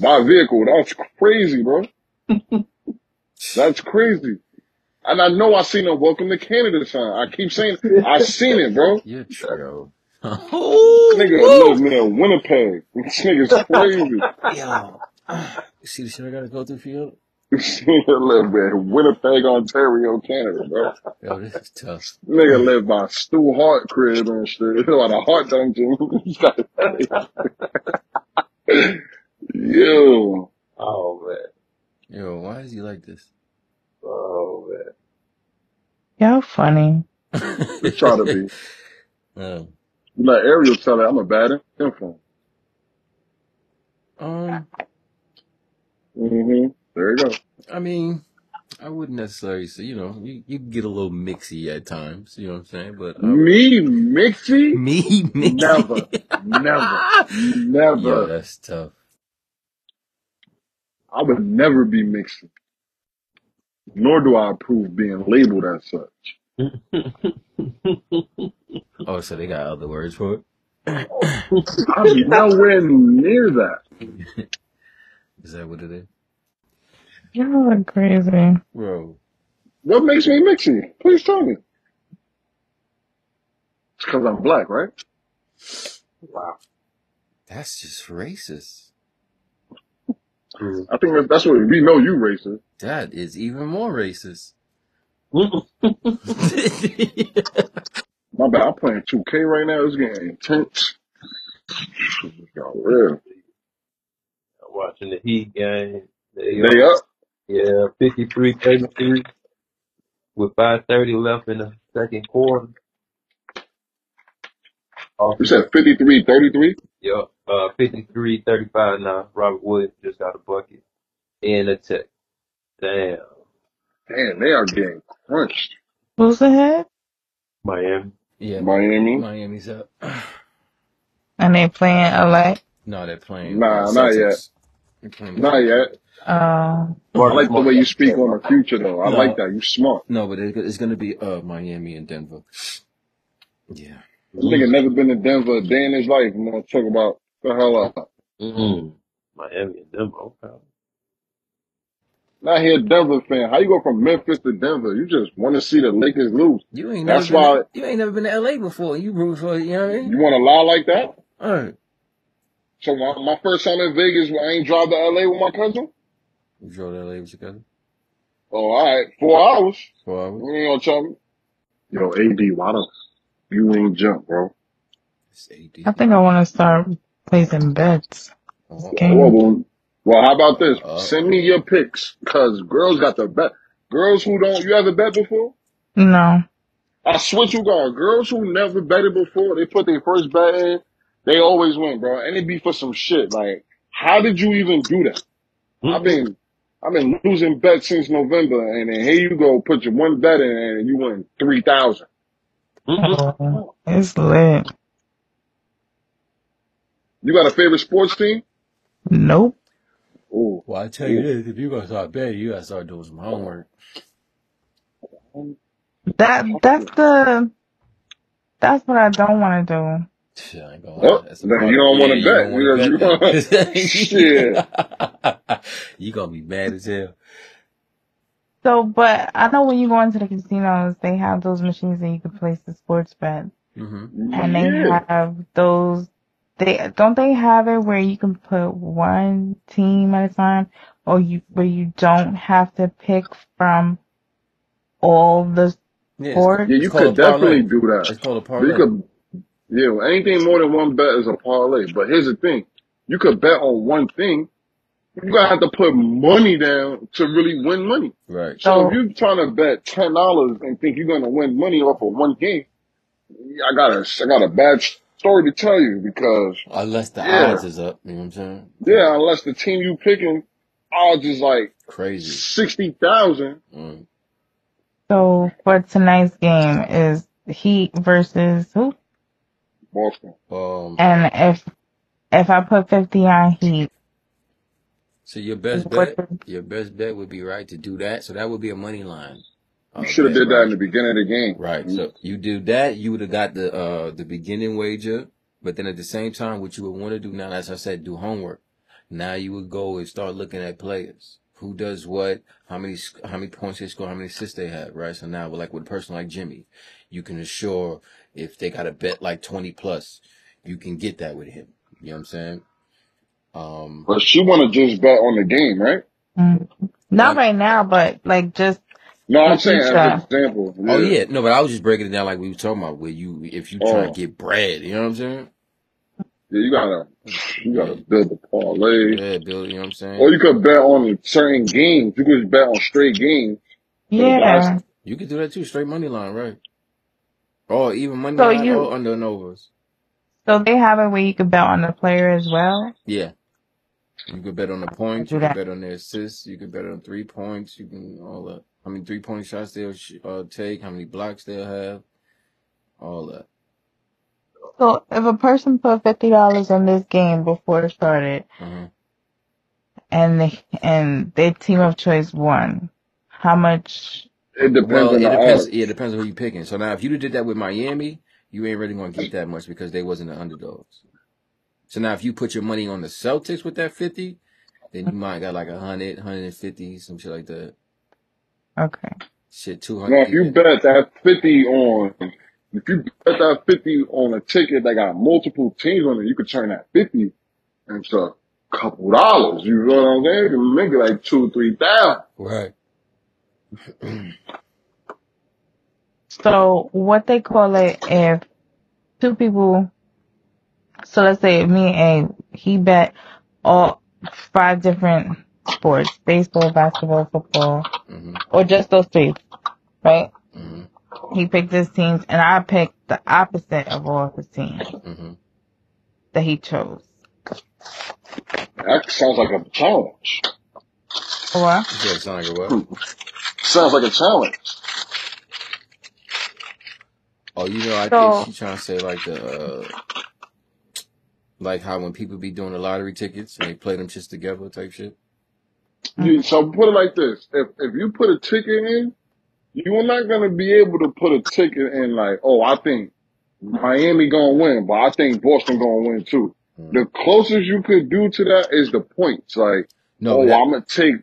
by vehicle. That's crazy, bro. [LAUGHS] That's crazy. And I know I seen a welcome to Canada sign. I keep saying I seen it, bro. you're true. This oh, nigga lives woo! near Winnipeg. This nigga's crazy. Yo, see the shit I gotta go through for you? [LAUGHS] live in Winnipeg, Ontario, Canada, bro. Yo, this is tough. Nigga live by Stu Hart crib and shit. [LAUGHS] Like a Hart dungeon. [LAUGHS] Yo. Oh man. Yo, why is he like this? Oh man. Y'all funny. Just try to be. um, You let Ariel tell it I'm a bad info. um, hmm There you go. I mean, I wouldn't necessarily say, you know, you, you get a little mixy at times, you know what I'm saying? But would, [LAUGHS] Me, mixy? me, Never. mixy. Never. Yo, Never. that's tough. I would never be Mixie. Nor do I approve being labeled as such. [LAUGHS] Oh, so they got other words for it? I'm nowhere near that. [LAUGHS] Is that what it is? Y'all are crazy. Bro, What makes me Mixie? Please tell me. It's because I'm black, right? wow. that's just racist. I think that's, that's what we know you racist. That is even more racist. [LAUGHS] My bad. I'm playing 2K right now. It's getting intense. It's got real. Watching the Heat game. They They up. up. Yeah, 53-33 with 5:30 left in the second quarter. Off You said 53 33? Yep. Uh, 53-35 now. Robert Williams just got a bucket and the tech. Damn. Damn, they are getting crunched. Who's ahead? Miami. yeah, Miami? Miami's up. And they playing LA. No, they're playing Nah, not yet. Celtics. They're playing the Not yet. Uh, I like the way you speak on the future, though. I like that. you're smart. no, but it- it's going to be uh Miami and Denver. Yeah. This nigga never been to Denver a day in his life. I'm gonna talk about the hell up. Mm-hmm. Miami and Denver. Okay. Not here, Denver fan. How you go from Memphis to Denver? You just want to see the Lakers lose. You ain't never That's been why to, you ain't never been to LA before. You root for you know what I mean? you want to lie like that. All right. So my, my first time in Vegas, I ain't drive to LA with my cousin. You drove to LA with your cousin? Oh, all right, four hours. Four hours? You ain't gonna tell me. Yo, AD, why the you ain't jump, bro? It's I think I want to start placing bets. Uh, Well, well, well, how about this? uh, Send me your picks, cause girls got the bet. Girls who don't, you ever bet before? No. I swear to God, girls who never betted before, they put their first bet in, they always win, bro. And it be for some shit. Like, how did you even do that? I've mm-hmm. been, I've been losing bets since November, and then here you go, put your one bet in, and you win three thousand. Oh, it's lit. You got a favorite sports team? Nope. Ooh, well, I tell you this: if you gonna start betting, you gotta start doing some homework. That that's the that's what I don't want to do. Shit, I ain't gonna lie. That's a then you don't want to You bet. don't want to You, bet [LAUGHS] shit. you gonna be mad as hell. So, but I know when you go into the casinos, they have those machines that you can place the sports bet, hmm and they Yeah. have those. They don't they have it where you can put one team at a time, or you where you don't have to pick from all the Yeah, sports. Yeah, you could definitely parlay. do that. It's called a But you parlay. could, yeah, anything more than one bet is a parlay. But here's the thing. You could bet on one thing. You're going to have to put money down to really win money. Right. So if you're trying to bet $10 and think you're going to win money off of one game, I got a, I got a bad story to tell you because, Unless the yeah, odds is up, you know what I'm saying? yeah, unless the team you picking odds is like Crazy. 60,000, Mm. so for tonight's game is Heat versus who? Boston. Um. And if if I put fifty on Heat, So your best what? bet, your best bet would be right to do that. So that would be a money line You uh, should have bet, did that in the beginning of the game. Right. So you do that, you would have got the uh the beginning wager, but then at the same time, what you would want to do now, as I said, do homework. Now you would go and start looking at players. Who does what? How many how many points they score? How many assists they have? Right. So now, like with a person like Jimmy, you can assure if they got a bet like twenty plus, you can get that with him. You know what I'm saying? Um. But she want to just bet on the game, right? Mm, Not Like, right now, but like just No, I'm saying as an future. example. oh Yeah. yeah, no, but I was just breaking it down like we were talking about, where you, if you try to Oh, get bread, you know what I'm saying? yeah, you gotta, you gotta build the parlay. yeah, Bill, you know what I'm saying? Or you could bet on certain games. You could bet on straight games for the guys. Yeah. You could do that too, straight money line, right? Or even money So line you or under and overs. so they have it where you can bet on the player as well. Yeah. You could bet on the points. You could bet on their assists. You could bet on three points. You can all that. How many three point shots they'll sh- uh, take. How many blocks they'll have. All that. So if a person put fifty dollars in this game before it started Uh-huh. and they and their team of choice won, how much It depends Well, on it the depends. odds. Yeah, it depends on who you're picking. So now, if you did that with Miami, you ain't really gonna get that much because they wasn't the underdogs. So now, if you put your money on the Celtics with that fifty, then you might got like a hundred, hundred and fifty, some shit like that. okay. Shit, two hundred. Now, hundred. if you Yeah. bet that 50 on, if you bet that 50 on a ticket that got multiple teams on it, you could turn that 50 into a couple dollars. You know what I'm saying? You can make it like two, three thousand. Right. So what they call it if two people so let's say me and A, he bet all five different sports, baseball, basketball, football, hmm or just those three, right? hmm He picked his teams and I picked the opposite of all his teams hmm that he chose. That sounds like a challenge. What? You said it sound like a what? [LAUGHS] Sounds like a challenge. Oh, you know, I think So she trying to say like the uh, like how when people be doing the lottery tickets and they play them just together type shit. You, so put it like this: if if you put a ticket in, you're not gonna be able to put a ticket in like, oh, I think Miami gonna win, but I think Boston gonna win too. Mm. The closest you could do to that is the points. Like, No, oh, that I'm gonna take,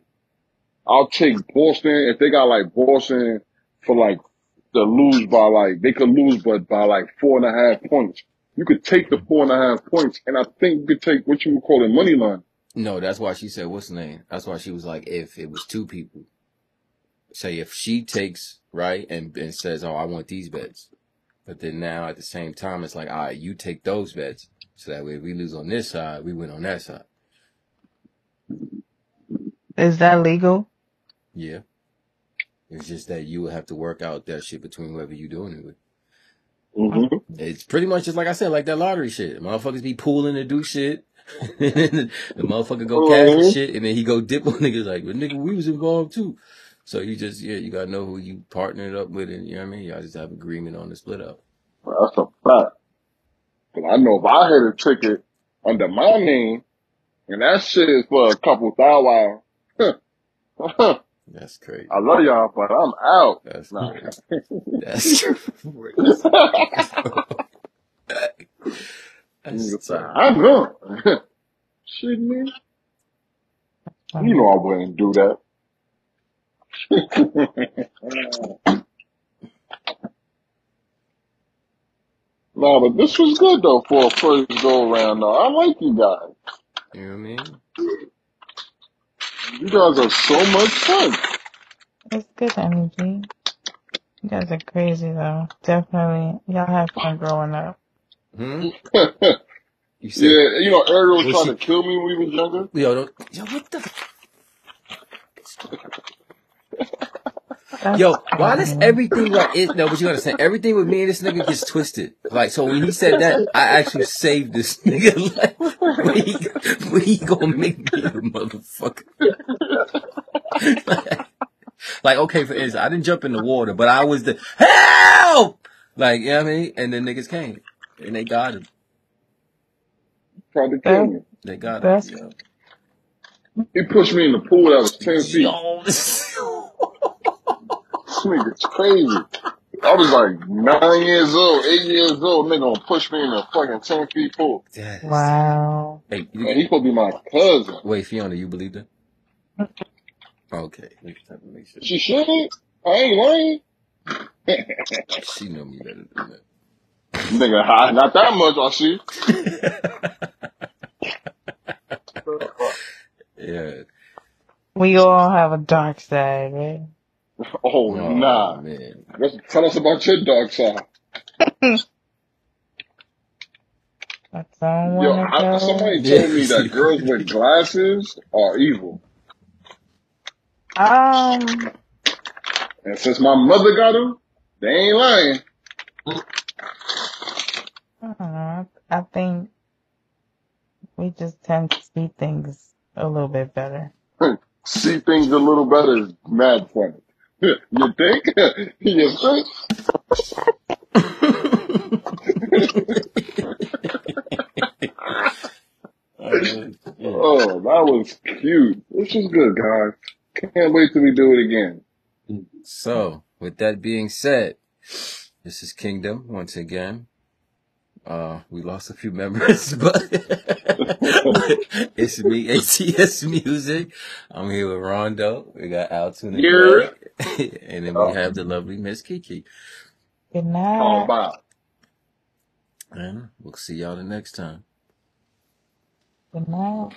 I'll take Boston if they got like Boston for like to lose by like they could lose, but by like four and a half points. You could take the four and a half points, and I think you could take what you would call a money line. no, that's why she said what's the name? That's why she was like if it was two people. Say if she takes right and and says, oh, I want these bets, but then now at the same time it's like, all right, you take those bets, so that way if we lose on this side, we win on that side. Is that legal? Yeah, it's just that you would have to work out that shit between whoever you're doing it with. hmm It's pretty much just like I said, like that lottery shit. Motherfuckers be pooling to do shit. [LAUGHS] the motherfucker go cash the hmm shit, and then he go dip on [LAUGHS] niggas like, but nigga, we was involved too. So you just, yeah, you gotta know who you partnered up with, and you know what I mean. Y'all just have agreement on the split up. That's a fact. 'Cause I know if I had a ticket under my name, and that shit is for a couple thousand, I [LAUGHS] That's crazy. I love y'all, but I'm out. That's Nah. [LAUGHS] That's. [LAUGHS] That's Nigga say, terrible. I know. Shit, man. You know I wouldn't do that. nah, but this was good though for a first go around though. I like you guys. You know what I mean? You guys are so much fun. It's good energy. You guys are crazy though. Definitely. Y'all have fun growing up. Hmm. [LAUGHS] You said you know, Ariel was was trying she? to kill me when we was younger. Yo, don't. Yo, what the? Yo, why does everything like it? No, but you understand. Everything with me and this nigga gets twisted. Like, so when he said that, I actually saved this [LAUGHS] nigga. Like, when he, when he gonna make me a motherfucker? [LAUGHS] like, okay, for instance, I didn't jump in the water, but I was the help. Like, you know what I mean? And then niggas came and they got him. Tried to kill me. They got him. that's Yo, He pushed me in the pool that was ten feet. Yo, this- This nigga's crazy. I was like nine years old, eight years old. Nigga gonna push me in a fucking ten feet pool. Yes. wow. Hey, And he supposed to be my cousin. wait, Fiona, you believe that? Okay, we just have to make sure. She shouldn't. I ain't lying. [LAUGHS] She know me better than that. Nigga, I- not that much. I see. [LAUGHS] yeah. We all have a dark side, right? [LAUGHS] Oh, Oh nah. man. Let's, tell us about your dark side. [LAUGHS] I don't Yo, I, somebody Yeah. [LAUGHS] told me that girls with glasses are evil. Um, And since my mother got them, they ain't lying. I don't know. I think we just tend to see things a little bit better. See things a little better is mad funny. [LAUGHS] You think? [LAUGHS] you think? [LAUGHS] Oh. That was cute. This is good, guys. Can't wait till we do it again. So, with that being said, this is Kingdom once again. Uh, we lost a few members, but it's me, ATS Music. I'm here with Rondo. We got Altoon. Greg. [LAUGHS] and then we have the lovely Miss Kiki. Good How night. about? And we'll see y'all the next time. Good night.